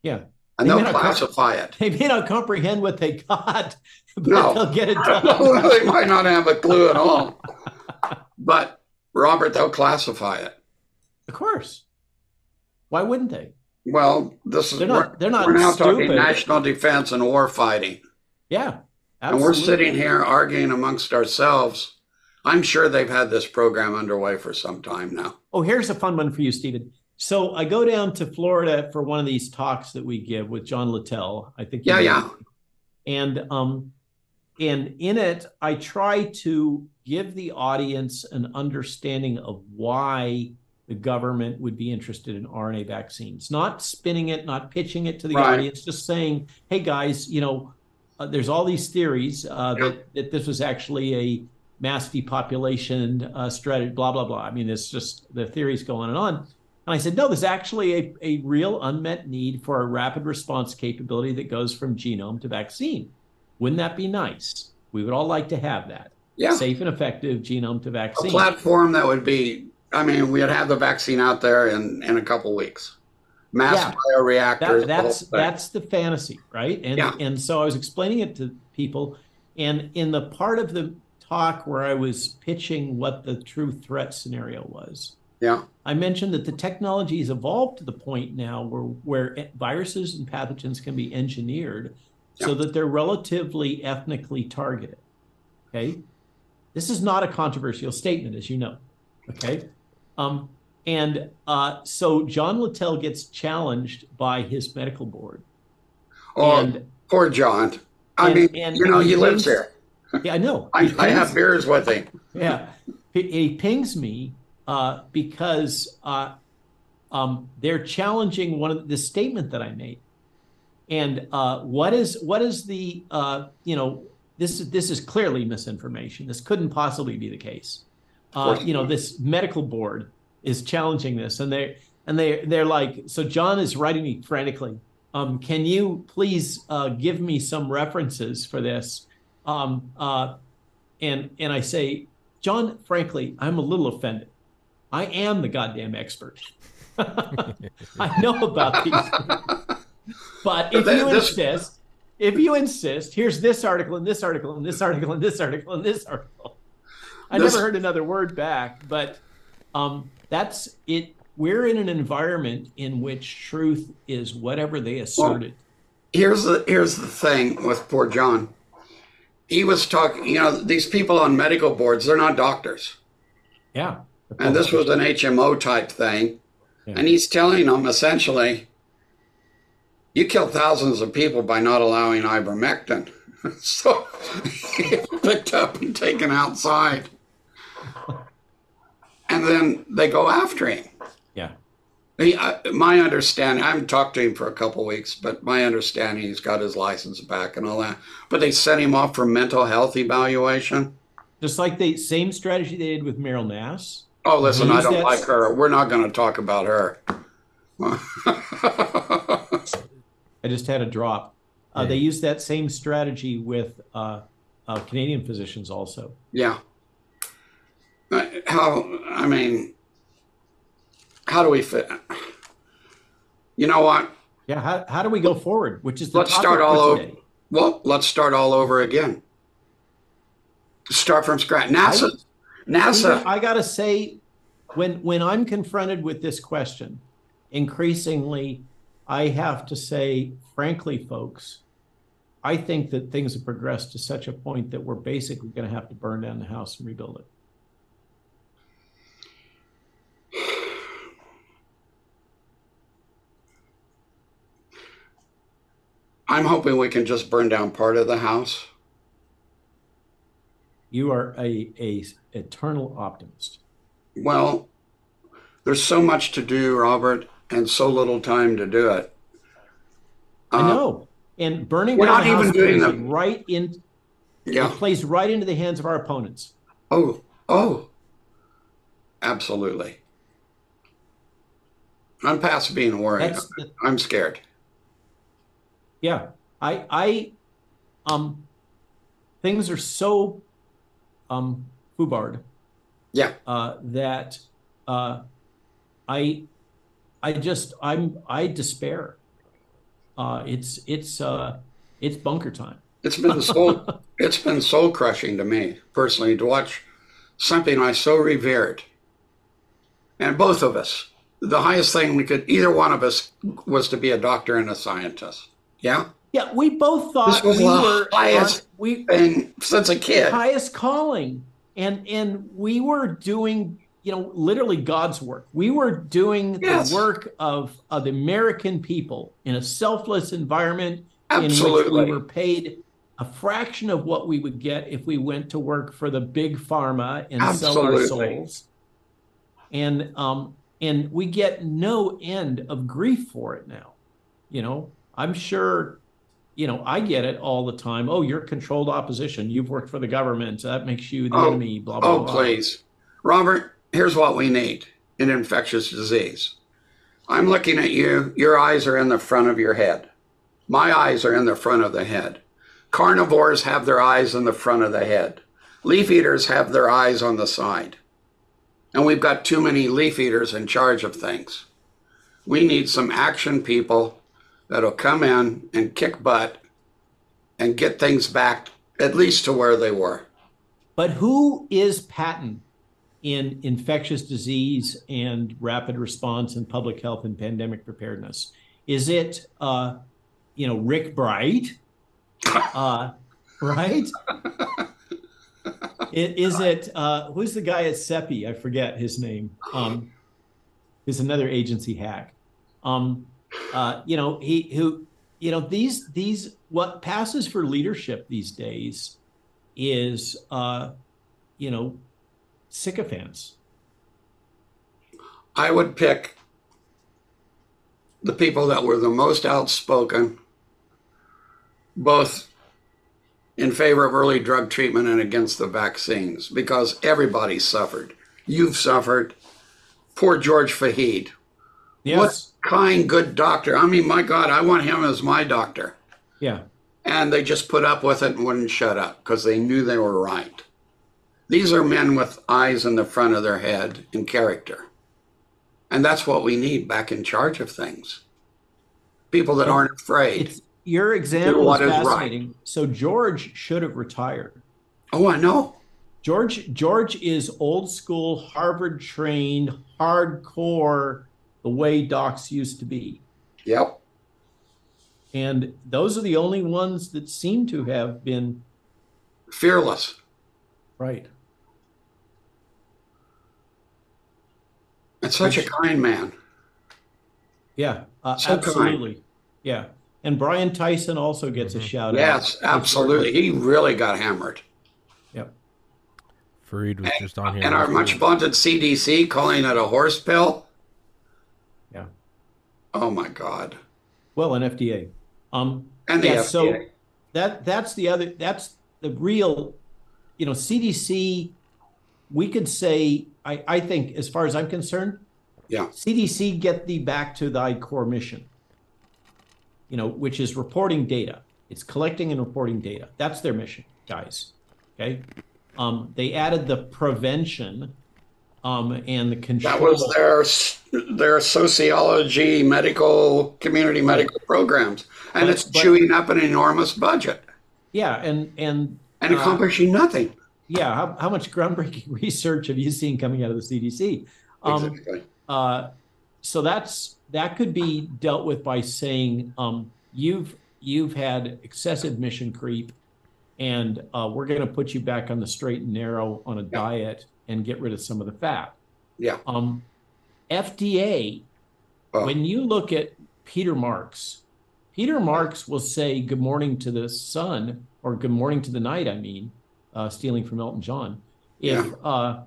Yeah. And they will classify it. they may not comprehend what they got but no. they'll get it done. they might not have a clue at all. But robert they'll classify it. Of course. Why wouldn't they? Well this is they're not they're not we're now stupid. talking national defense and war fighting. Yeah absolutely. and we're sitting here arguing amongst ourselves I'm sure they've had this program underway for some time now. Oh, here's a fun one for you, Stephen. So I go down to Florida for one of these talks that we give with John Littell. I think. Yeah, yeah. And um, and in it, I try to give the audience an understanding of why the government would be interested in RNA vaccines. Not spinning it, not pitching it to the right. audience, just saying, "Hey guys, you know, uh, there's all these theories uh, yeah. that that this was actually a mass depopulation uh, strategy, blah, blah, blah. I mean, it's just the theories go on and on. And I said, no, there's actually a, a real unmet need for a rapid response capability that goes from genome to vaccine. Wouldn't that be nice? We would all like to have that. Yeah. Safe and effective genome to vaccine. A platform that would be, I mean, we'd have the vaccine out there in, in a couple weeks. Mass yeah. bioreactors. That, that's that's the fantasy, right? And yeah. and so I was explaining it to people, and in the part of the talk where I was pitching what the true threat scenario was. Yeah. I mentioned that the technology has evolved to the point now where, where viruses and pathogens can be engineered yeah. so that they're relatively ethnically targeted. Okay. This is not a controversial statement, as you know. Okay. Um, and uh, so John Littell gets challenged by his medical board. Oh, and, poor John. I and, mean, and, you know, he lives there. Yeah, I know. I, pings, I, have beers with him. yeah, he, he pings me uh, because uh, um, they're challenging one of the statement that I made. And uh, what is what is the uh, you know this this is clearly misinformation. This couldn't possibly be the case. Uh, you know, this medical board is challenging this, and they and they they're like, so John is writing me frantically. Um, can you please uh, give me some references for this? Um, uh, and and I say, John, frankly, I'm a little offended. I am the goddamn expert. I know about these. but if you insist, if you insist, here's this article and this article and this article and this article and this article. I this, never heard another word back, but um, that's it. We're in an environment in which truth is whatever they asserted. Well, here's the here's the thing with poor John he was talking, you know, these people on medical boards, they're not doctors. Yeah. And this was an HMO type thing. Yeah. And he's telling them essentially, you kill thousands of people by not allowing ivermectin. so picked up and taken outside. And then they go after him. He, uh, my understanding, I haven't talked to him for a couple weeks, but my understanding, he's got his license back and all that. But they sent him off for mental health evaluation. Just like the same strategy they did with Meryl Nass. Oh, listen, I don't like her. We're not going to talk about her. I just had a drop. Uh, yeah. They used that same strategy with uh, uh, Canadian physicians also. Yeah. Uh, how, I mean, how do we fit? You know what? Yeah, how, how do we go forward? Which is let's start all over. Well, let's start all over again. Start from scratch. NASA. I, NASA. I gotta say, when when I'm confronted with this question, increasingly, I have to say, frankly, folks, I think that things have progressed to such a point that we're basically going to have to burn down the house and rebuild it. I'm hoping we can just burn down part of the house. You are a, a eternal optimist. Well, there's so much to do, Robert, and so little time to do it. I Uh, know. And burning we're down not the even house doing plays the- right in Yeah. plays right into the hands of our opponents. Oh, oh, absolutely. I'm past being worried. The, I'm scared. Yeah. I I um things are so um foobarred Yeah. uh that uh I I just I'm I despair. Uh it's it's uh it's bunker time. It's been soul. it's been soul crushing to me personally to watch something I so revered, and both of us. The highest thing we could, either one of us, was to be a doctor and a scientist. Yeah, Yeah, we both thought This was we were highest- on- we and since a kid, highest calling and and we were doing you know literally god's work we were doing Yes. the work of of the american people in a selfless environment in which absolutely. we were paid a fraction of what we would get if we went to work for the big pharma and sell our Absolutely. souls and um and we get no end of grief for it now you know i'm sure you know i get it all the time oh you're controlled opposition you've worked for the government that makes you the Oh, enemy blah blah Oh, blah please. Robert, here's what we need in infectious disease. I'm looking at you. Your eyes are in the front of your head. My eyes are in the front of the head. Carnivores have their eyes in the front of the head. Leaf eaters have their eyes on the side. And we've got too many leaf eaters in charge of things. We need some action people that'll come in and kick butt and get things back at least to where they were. But who is Patton in infectious disease and rapid response and public health and pandemic preparedness? Is it, uh, you know, Rick Bright? Uh, right? I- Is it, uh, who's the guy at SEPI? I forget his name. Um, he's another agency hack. Um, uh, you know, he who, you know, these, these, what passes for leadership these days is uh you know sycophants I would pick the people that were the most outspoken, both in favor of early drug treatment and against the vaccines, because everybody suffered. You've suffered. Poor George Fahid. What kind, good doctor. I mean, my God, I want him as my doctor. yeah And they just put up with it and wouldn't shut up because they knew they were right. These are men with eyes in the front of their head and character. And that's what we need back in charge of things. People that aren't afraid. it's your example what is is right. so george should have retired Oh, I know. george george is old school harvard trained hardcore the way docs used to be Yep. and those are the only ones that seem to have been Fearless. right And such a kind man. yeah uh, So kind. absolutely yeah and brian tyson also gets a shout out Yes, absolutely. He really got hammered. yep Fareed was just on here. And our much week. vaunted CDC calling it a horse pill. Oh my God. well and fda um And the Yeah, FDA. so- that that's the other that's the real you know cdc we could say i i think as far as i'm concerned yeah. cdc get thee back to thy core mission you know which is reporting data it's collecting and reporting data that's their mission guys okay um they added the prevention um and the control That was their their sociology, medical, community medical programs, and But- it's but- chewing up an enormous budget. Yeah and and and Uh, accomplishing nothing. yeah how, how much groundbreaking research have you seen coming out of the cdc um, exactly. Uh, so that's that could be dealt with by saying um, you've you've had excessive mission creep, and uh, we're going to put you back on the straight and narrow on a diet and get rid of some of the fat. Yeah. Um, FDA, Oh. when you look at Peter Marks, Peter Marks will say good morning to the sun or good morning to the night. I mean, uh, stealing from Elton John. If uh,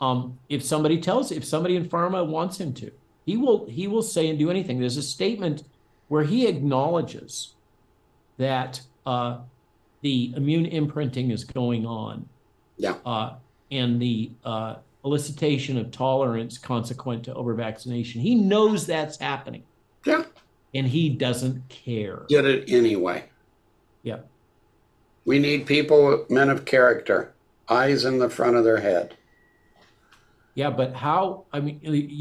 um, if somebody tells, if somebody in pharma wants him to, he will he will say and do anything. There's a statement where he acknowledges that uh, the immune imprinting is going on. Yeah. Uh, and the uh, elicitation of tolerance consequent to over vaccination. He knows that's happening. Yeah. And he doesn't care. Did it anyway. Yeah. We need people, men of character, eyes in the front of their head. Yeah, but how? I mean,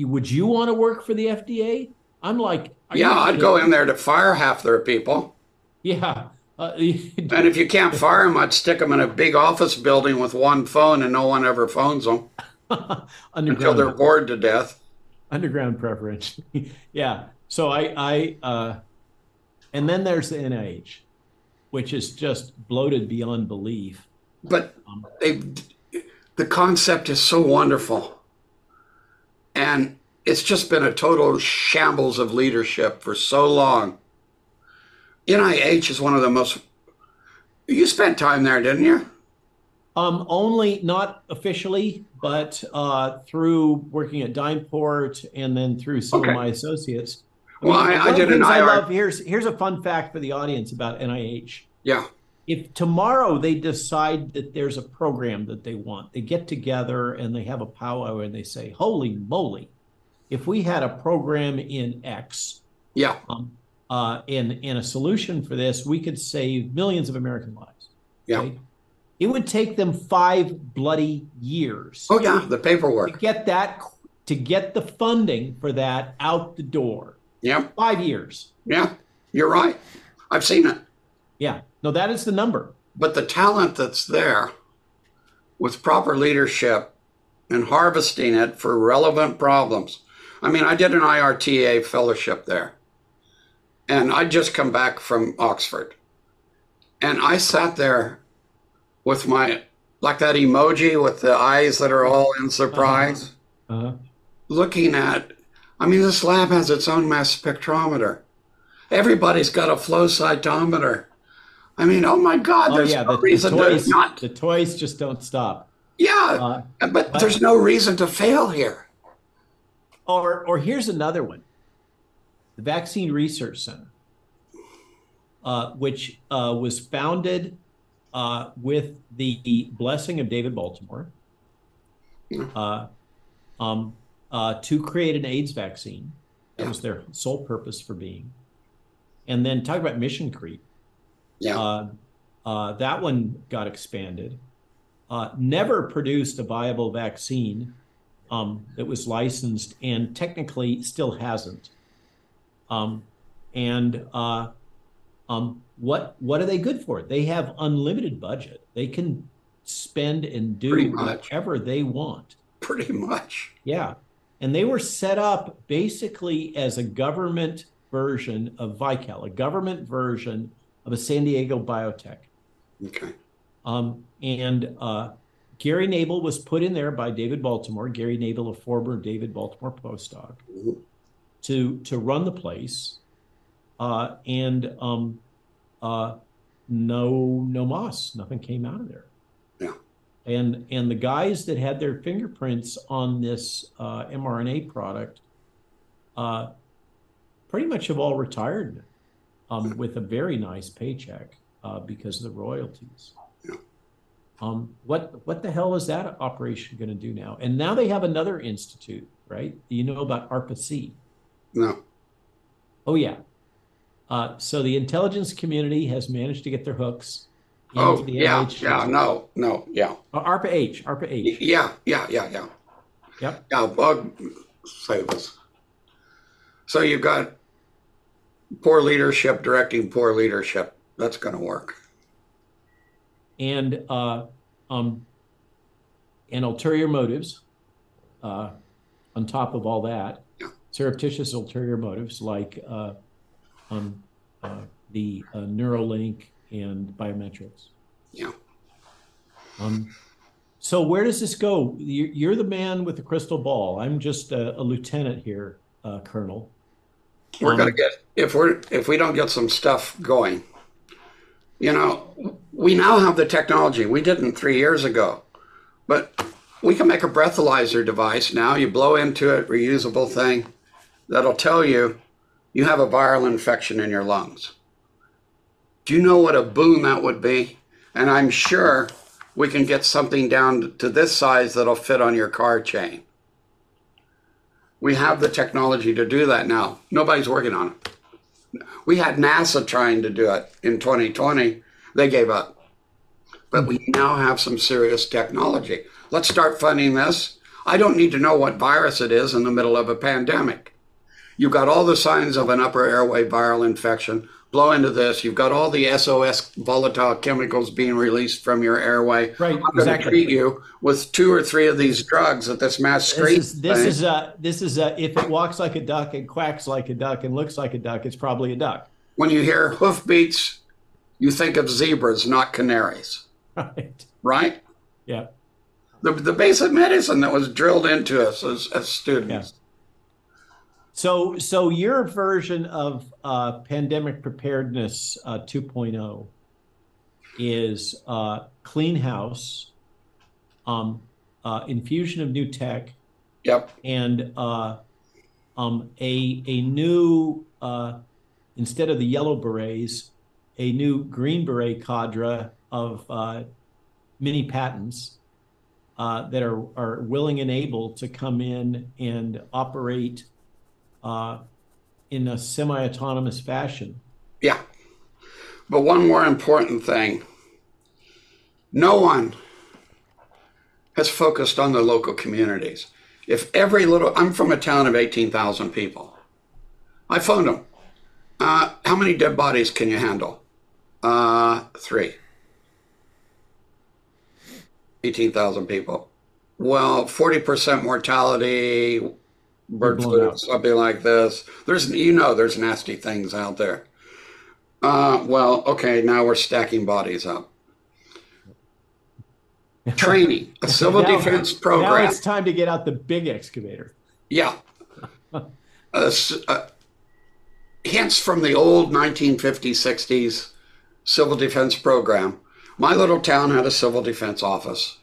would you want to work for the FDA? I'm like, yeah, I'd go in there to fire half their people. Yeah. Uh, and if you can't fire them, I'd stick them in a big office building with one phone and no one ever phones them until they're bored to death. Underground preference. yeah. So I, I, uh, and then there's the NIH, which is just bloated beyond belief. But um, they, the concept is so wonderful. And it's just been a total shambles of leadership for so long. NIH is one of the most. You spent time there, didn't you? Um, only not officially, but uh, through working at Dyneport and then through some okay. of my associates. I well, mean, I, I did an IR. I love, here's here's a fun fact for the audience about NIH. Yeah. If tomorrow they decide that there's a program that they want, they get together and they have a powwow and they say, "Holy moly! If we had a program in X, yeah, um, uh, in in a solution for this, we could save millions of American lives." Yeah. Right? It would take them five bloody years. Oh yeah, the paperwork to get that to get the funding for that out the door. Yeah, five years. Yeah, you're right. I've seen it. Yeah, no, that is the number. But the talent that's there, with proper leadership and harvesting it for relevant problems. I mean, I did an IRTA fellowship there, and I'd just come back from Oxford, and I sat there with my like that emoji with the eyes that are all in surprise, uh-huh. Uh-huh. looking at. I mean, this lab has its own mass spectrometer. Everybody's got a flow cytometer. I mean, oh my God, oh, there's yeah, no the, reason the toys, to not. The toys just don't stop. Yeah, uh, but, but there's no reason to fail here. Or, or here's another one: the Vaccine Research Center, uh, which uh, was founded uh, with the blessing of David Baltimore uh, um, uh, to create an AIDS vaccine. That was their sole purpose for being. And then talk about mission creep. Yeah. Uh, uh, that one got expanded. Uh, never produced a viable vaccine um, that was licensed and technically still hasn't. Um, and um, what what are they good for? They have unlimited budget. They can spend and do whatever they want. Pretty much. Yeah. And they were set up basically as a government version of Vical, a government version of a San Diego biotech. Okay. Um, and uh, Gary Nabel was put in there by David Baltimore, Gary Nabel, a former David Baltimore postdoc, mm-hmm. To to run the place uh, and um, uh, no no moss, nothing came out of there. Yeah. And and the guys that had their fingerprints on this uh, mRNA product, uh, pretty much have all retired, um, with a very nice paycheck uh, because of the royalties. Yeah. Um, what what the hell is that operation going to do now? And now they have another institute, right? You know about ARPA-C? No. Oh yeah, uh, so the intelligence community has managed to get their hooks. Oh, yeah, NIH yeah, no, no, yeah. Uh, ARPA H, ARPA H. Yeah, yeah, yeah, yeah. Yep. Yeah, bug this. So you've got poor leadership directing poor leadership. That's going to work. And uh, um, and ulterior motives. Uh, on top of all that. Surreptitious ulterior motives like uh, on uh, the uh, Neuralink and biometrics. Yeah. Um, so where does this go? You're the man with the crystal ball. I'm just a, a lieutenant here, uh, Colonel. We're um, gonna get if we're if we don't get some stuff going. You know, we now have the technology. We didn't three years ago, but we can make a breathalyzer device now. You blow into it, reusable thing that'll tell you you have a viral infection in your lungs. Do you know what a boon that would be? And I'm sure we can get something down to this size that'll fit on your car chain. We have the technology to do that now. Nobody's working on it. We had NASA trying to do it in 2020. They gave up. But we now have some serious technology. Let's start funding this. I don't need to know what virus it is in the middle of a pandemic. You've got all the signs of an upper airway viral infection blow into this. You've got all the SOS volatile chemicals being released from your airway. Right, I'm going exactly. to treat you with two or three of these drugs at this mass This is this thing. is a this is a if it walks like a duck and quacks like a duck and looks like a duck, it's probably a duck. when you hear hoofbeats, you think of zebras, not canaries, Right. right? Yeah. The, the basic medicine that was drilled into us as, as students. So so your version of uh, pandemic preparedness uh, 2.0 is uh, clean house, um, uh, infusion of new tech, Yep. and uh, um, a a new uh, instead of the yellow berets, a new green beret cadre of uh, mini patents uh, that are are willing and able to come in and operate uh, in a semi-autonomous fashion. Yeah. But one more important thing no one has focused on the local communities. If every little, I'm from a town of 18,000 people. I phoned them. Uh, how many dead bodies can you handle? Uh, three. 18,000 people. Well, 40% mortality, bird flu, out. something like this. There's, you know, there's nasty things out there. Uh, well, okay, now we're stacking bodies up. Training, a civil Now- defense Now program. it's time to get out the big excavator. Yeah. Uh, uh, hints from the old 1950s, 60s civil defense program. My little town had a civil defense office.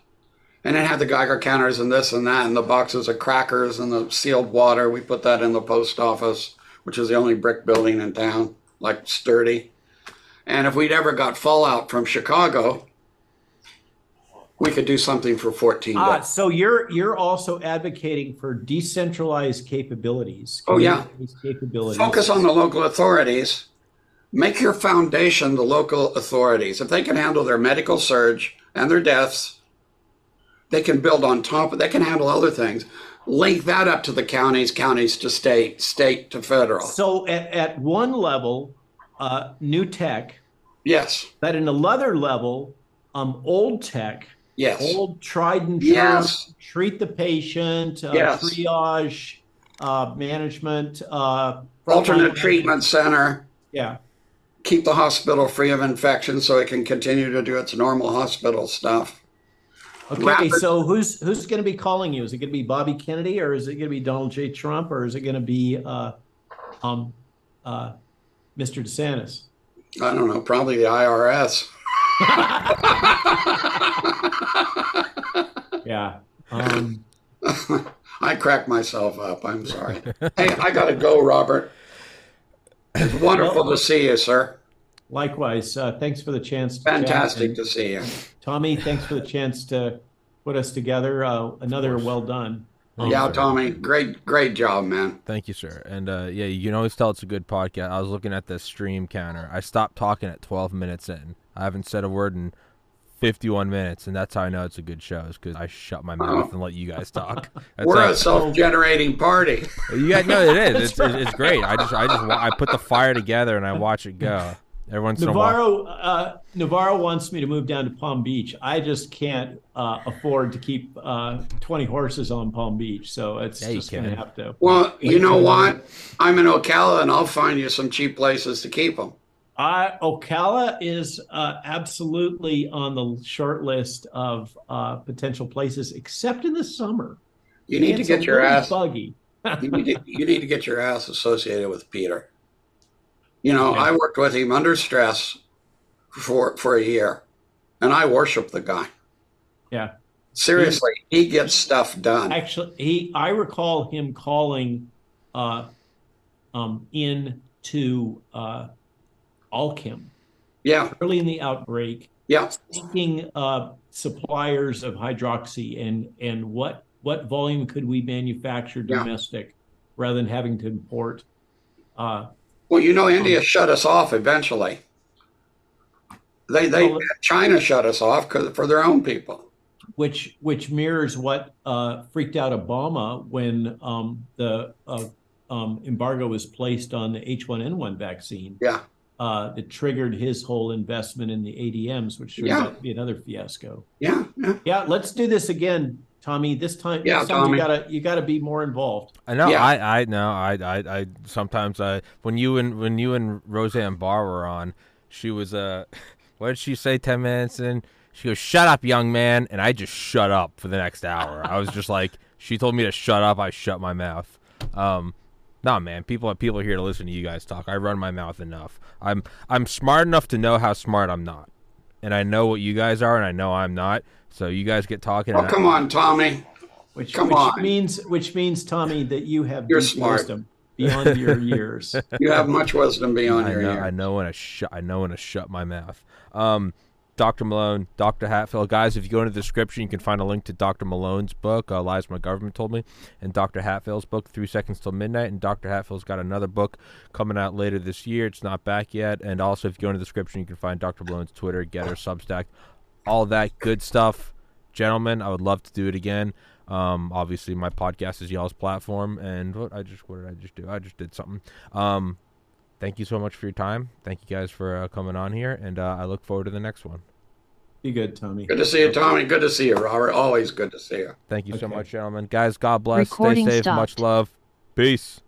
And it had the Geiger counters and this and that, and the boxes of crackers and the sealed water. We put that in the post office, which is the only brick building in town, like sturdy. And if we'd ever got fallout from Chicago, we could do something for 14 Ah, so you're you're also advocating for decentralized capabilities. Oh, yeah. capabilities. Focus on the local authorities. Make your foundation the local authorities. If they can handle their medical surge and their deaths, they can build on top of they can handle other things. Link that up to the counties, counties to state, state to federal. So at, at one level, uh, new tech, Yes. But in another level, um, old tech, Yes. old tried and true, Yes. treat the patient, uh, Yes. triage, uh, management, uh, Alternate treatment center. Yeah. Keep the hospital free of infection so it can continue to do its normal hospital stuff. Okay, Rapid- so who's who's going to be calling you? Is it going to be Bobby Kennedy, or is it going to be Donald J. Trump, or is it going to be uh, um, uh, Mr. DeSantis? I don't know, probably the IRS. Yeah. Um, I cracked myself up. I'm sorry. hey, I got to go, Robert. It's wonderful to see you, sir. Likewise, uh, thanks for the chance. To chat. Fantastic to see you. Tommy, thanks for the chance to put us together. Uh, another well done. Yeah, Tommy, great, great job, man. Thank you, sir. And uh, yeah, you can always tell it's a good podcast. I was looking at the stream counter. I stopped talking at 12 minutes in. I haven't said a word in 51 minutes, and that's how I know it's a good show. Is because I shut my mouth and let you guys talk. That's We're how- a self-generating party. you guys know it is. It's, it's, it's great. I just I just I put the fire together and I watch it go. Every once in a while. Navarro, uh, Navarro wants me to move down to Palm Beach. I just can't uh, afford to keep uh, 20 horses on Palm Beach, so it's Yeah, just going to have to. Well, you know what? I'm in Ocala, and I'll find you some cheap places to keep them. I, Ocala is uh, absolutely on the short list of uh, potential places, except in the summer. You need to get your ass. buggy. You need to, you need to get your ass associated with Peter. You know, Okay. I worked with him under stress for for a year, and I worship the guy. Yeah. Seriously, he gets stuff done. Actually, he I recall him calling uh, um, in to uh, Alchem Yeah, early in the outbreak, yeah, seeking uh, suppliers of hydroxy and and what what volume could we manufacture Yeah. domestic rather than having to import. Uh, Well, you know, India shut us off eventually. They, they, China shut us off for their own people. which which mirrors what uh, freaked out Obama when um, the uh, um, embargo was placed on the H1N1 vaccine. Yeah, Uh, that triggered his whole investment in the ADMs, which turned Yeah. out to be another fiasco. yeah, yeah. Yeah, let's do this again, Tommy. This time, Yeah, this time Tommy. you gotta you gotta be more involved. I know. Yeah. I I know. I I I sometimes I when you and when you and Roseanne Barr were on, she was uh, what did she say? Ten minutes in, she goes, "Shut up, young man," and I just shut up for the next hour. I was just like, she told me to shut up. I shut my mouth. Um, nah, man. People people are here to listen to you guys talk. I run my mouth enough. I'm I'm smart enough to know how smart I'm not, and I know what you guys are, and I know I'm not. So you guys get talking. Oh, come on, Tommy. Which, Come which on. means which means Tommy that you have You're deep smart. wisdom beyond your years. You have much wisdom beyond I your know, years. I know when to shut. I know when to shut my mouth. Um, Dr. Malone, Dr. Hatfill, guys. If you go into the description, you can find a link to Dr. Malone's book, uh, "Lies My Government Told Me," and Dr. Hatfill's book, Three Seconds Till Midnight." And Dr. Hatfill's got another book coming out later this year. It's not back yet. And also, if you go into the description, you can find Dr. Malone's Twitter, GETTR, Substack, all that good stuff. Gentlemen, I would love to do it again. Um, obviously, my podcast is y'all's platform, and what I just what did I just do? I just did something. Um, thank you so much for your time. Thank you guys for uh, coming on here, and uh, I look forward to the next one. Be good, Tommy. Good to see you, Tommy. Good to see you, Robert. Always good to see you. Thank you so much, gentlemen. Guys, God bless. Recording Stay safe. stopped. Much love. Peace.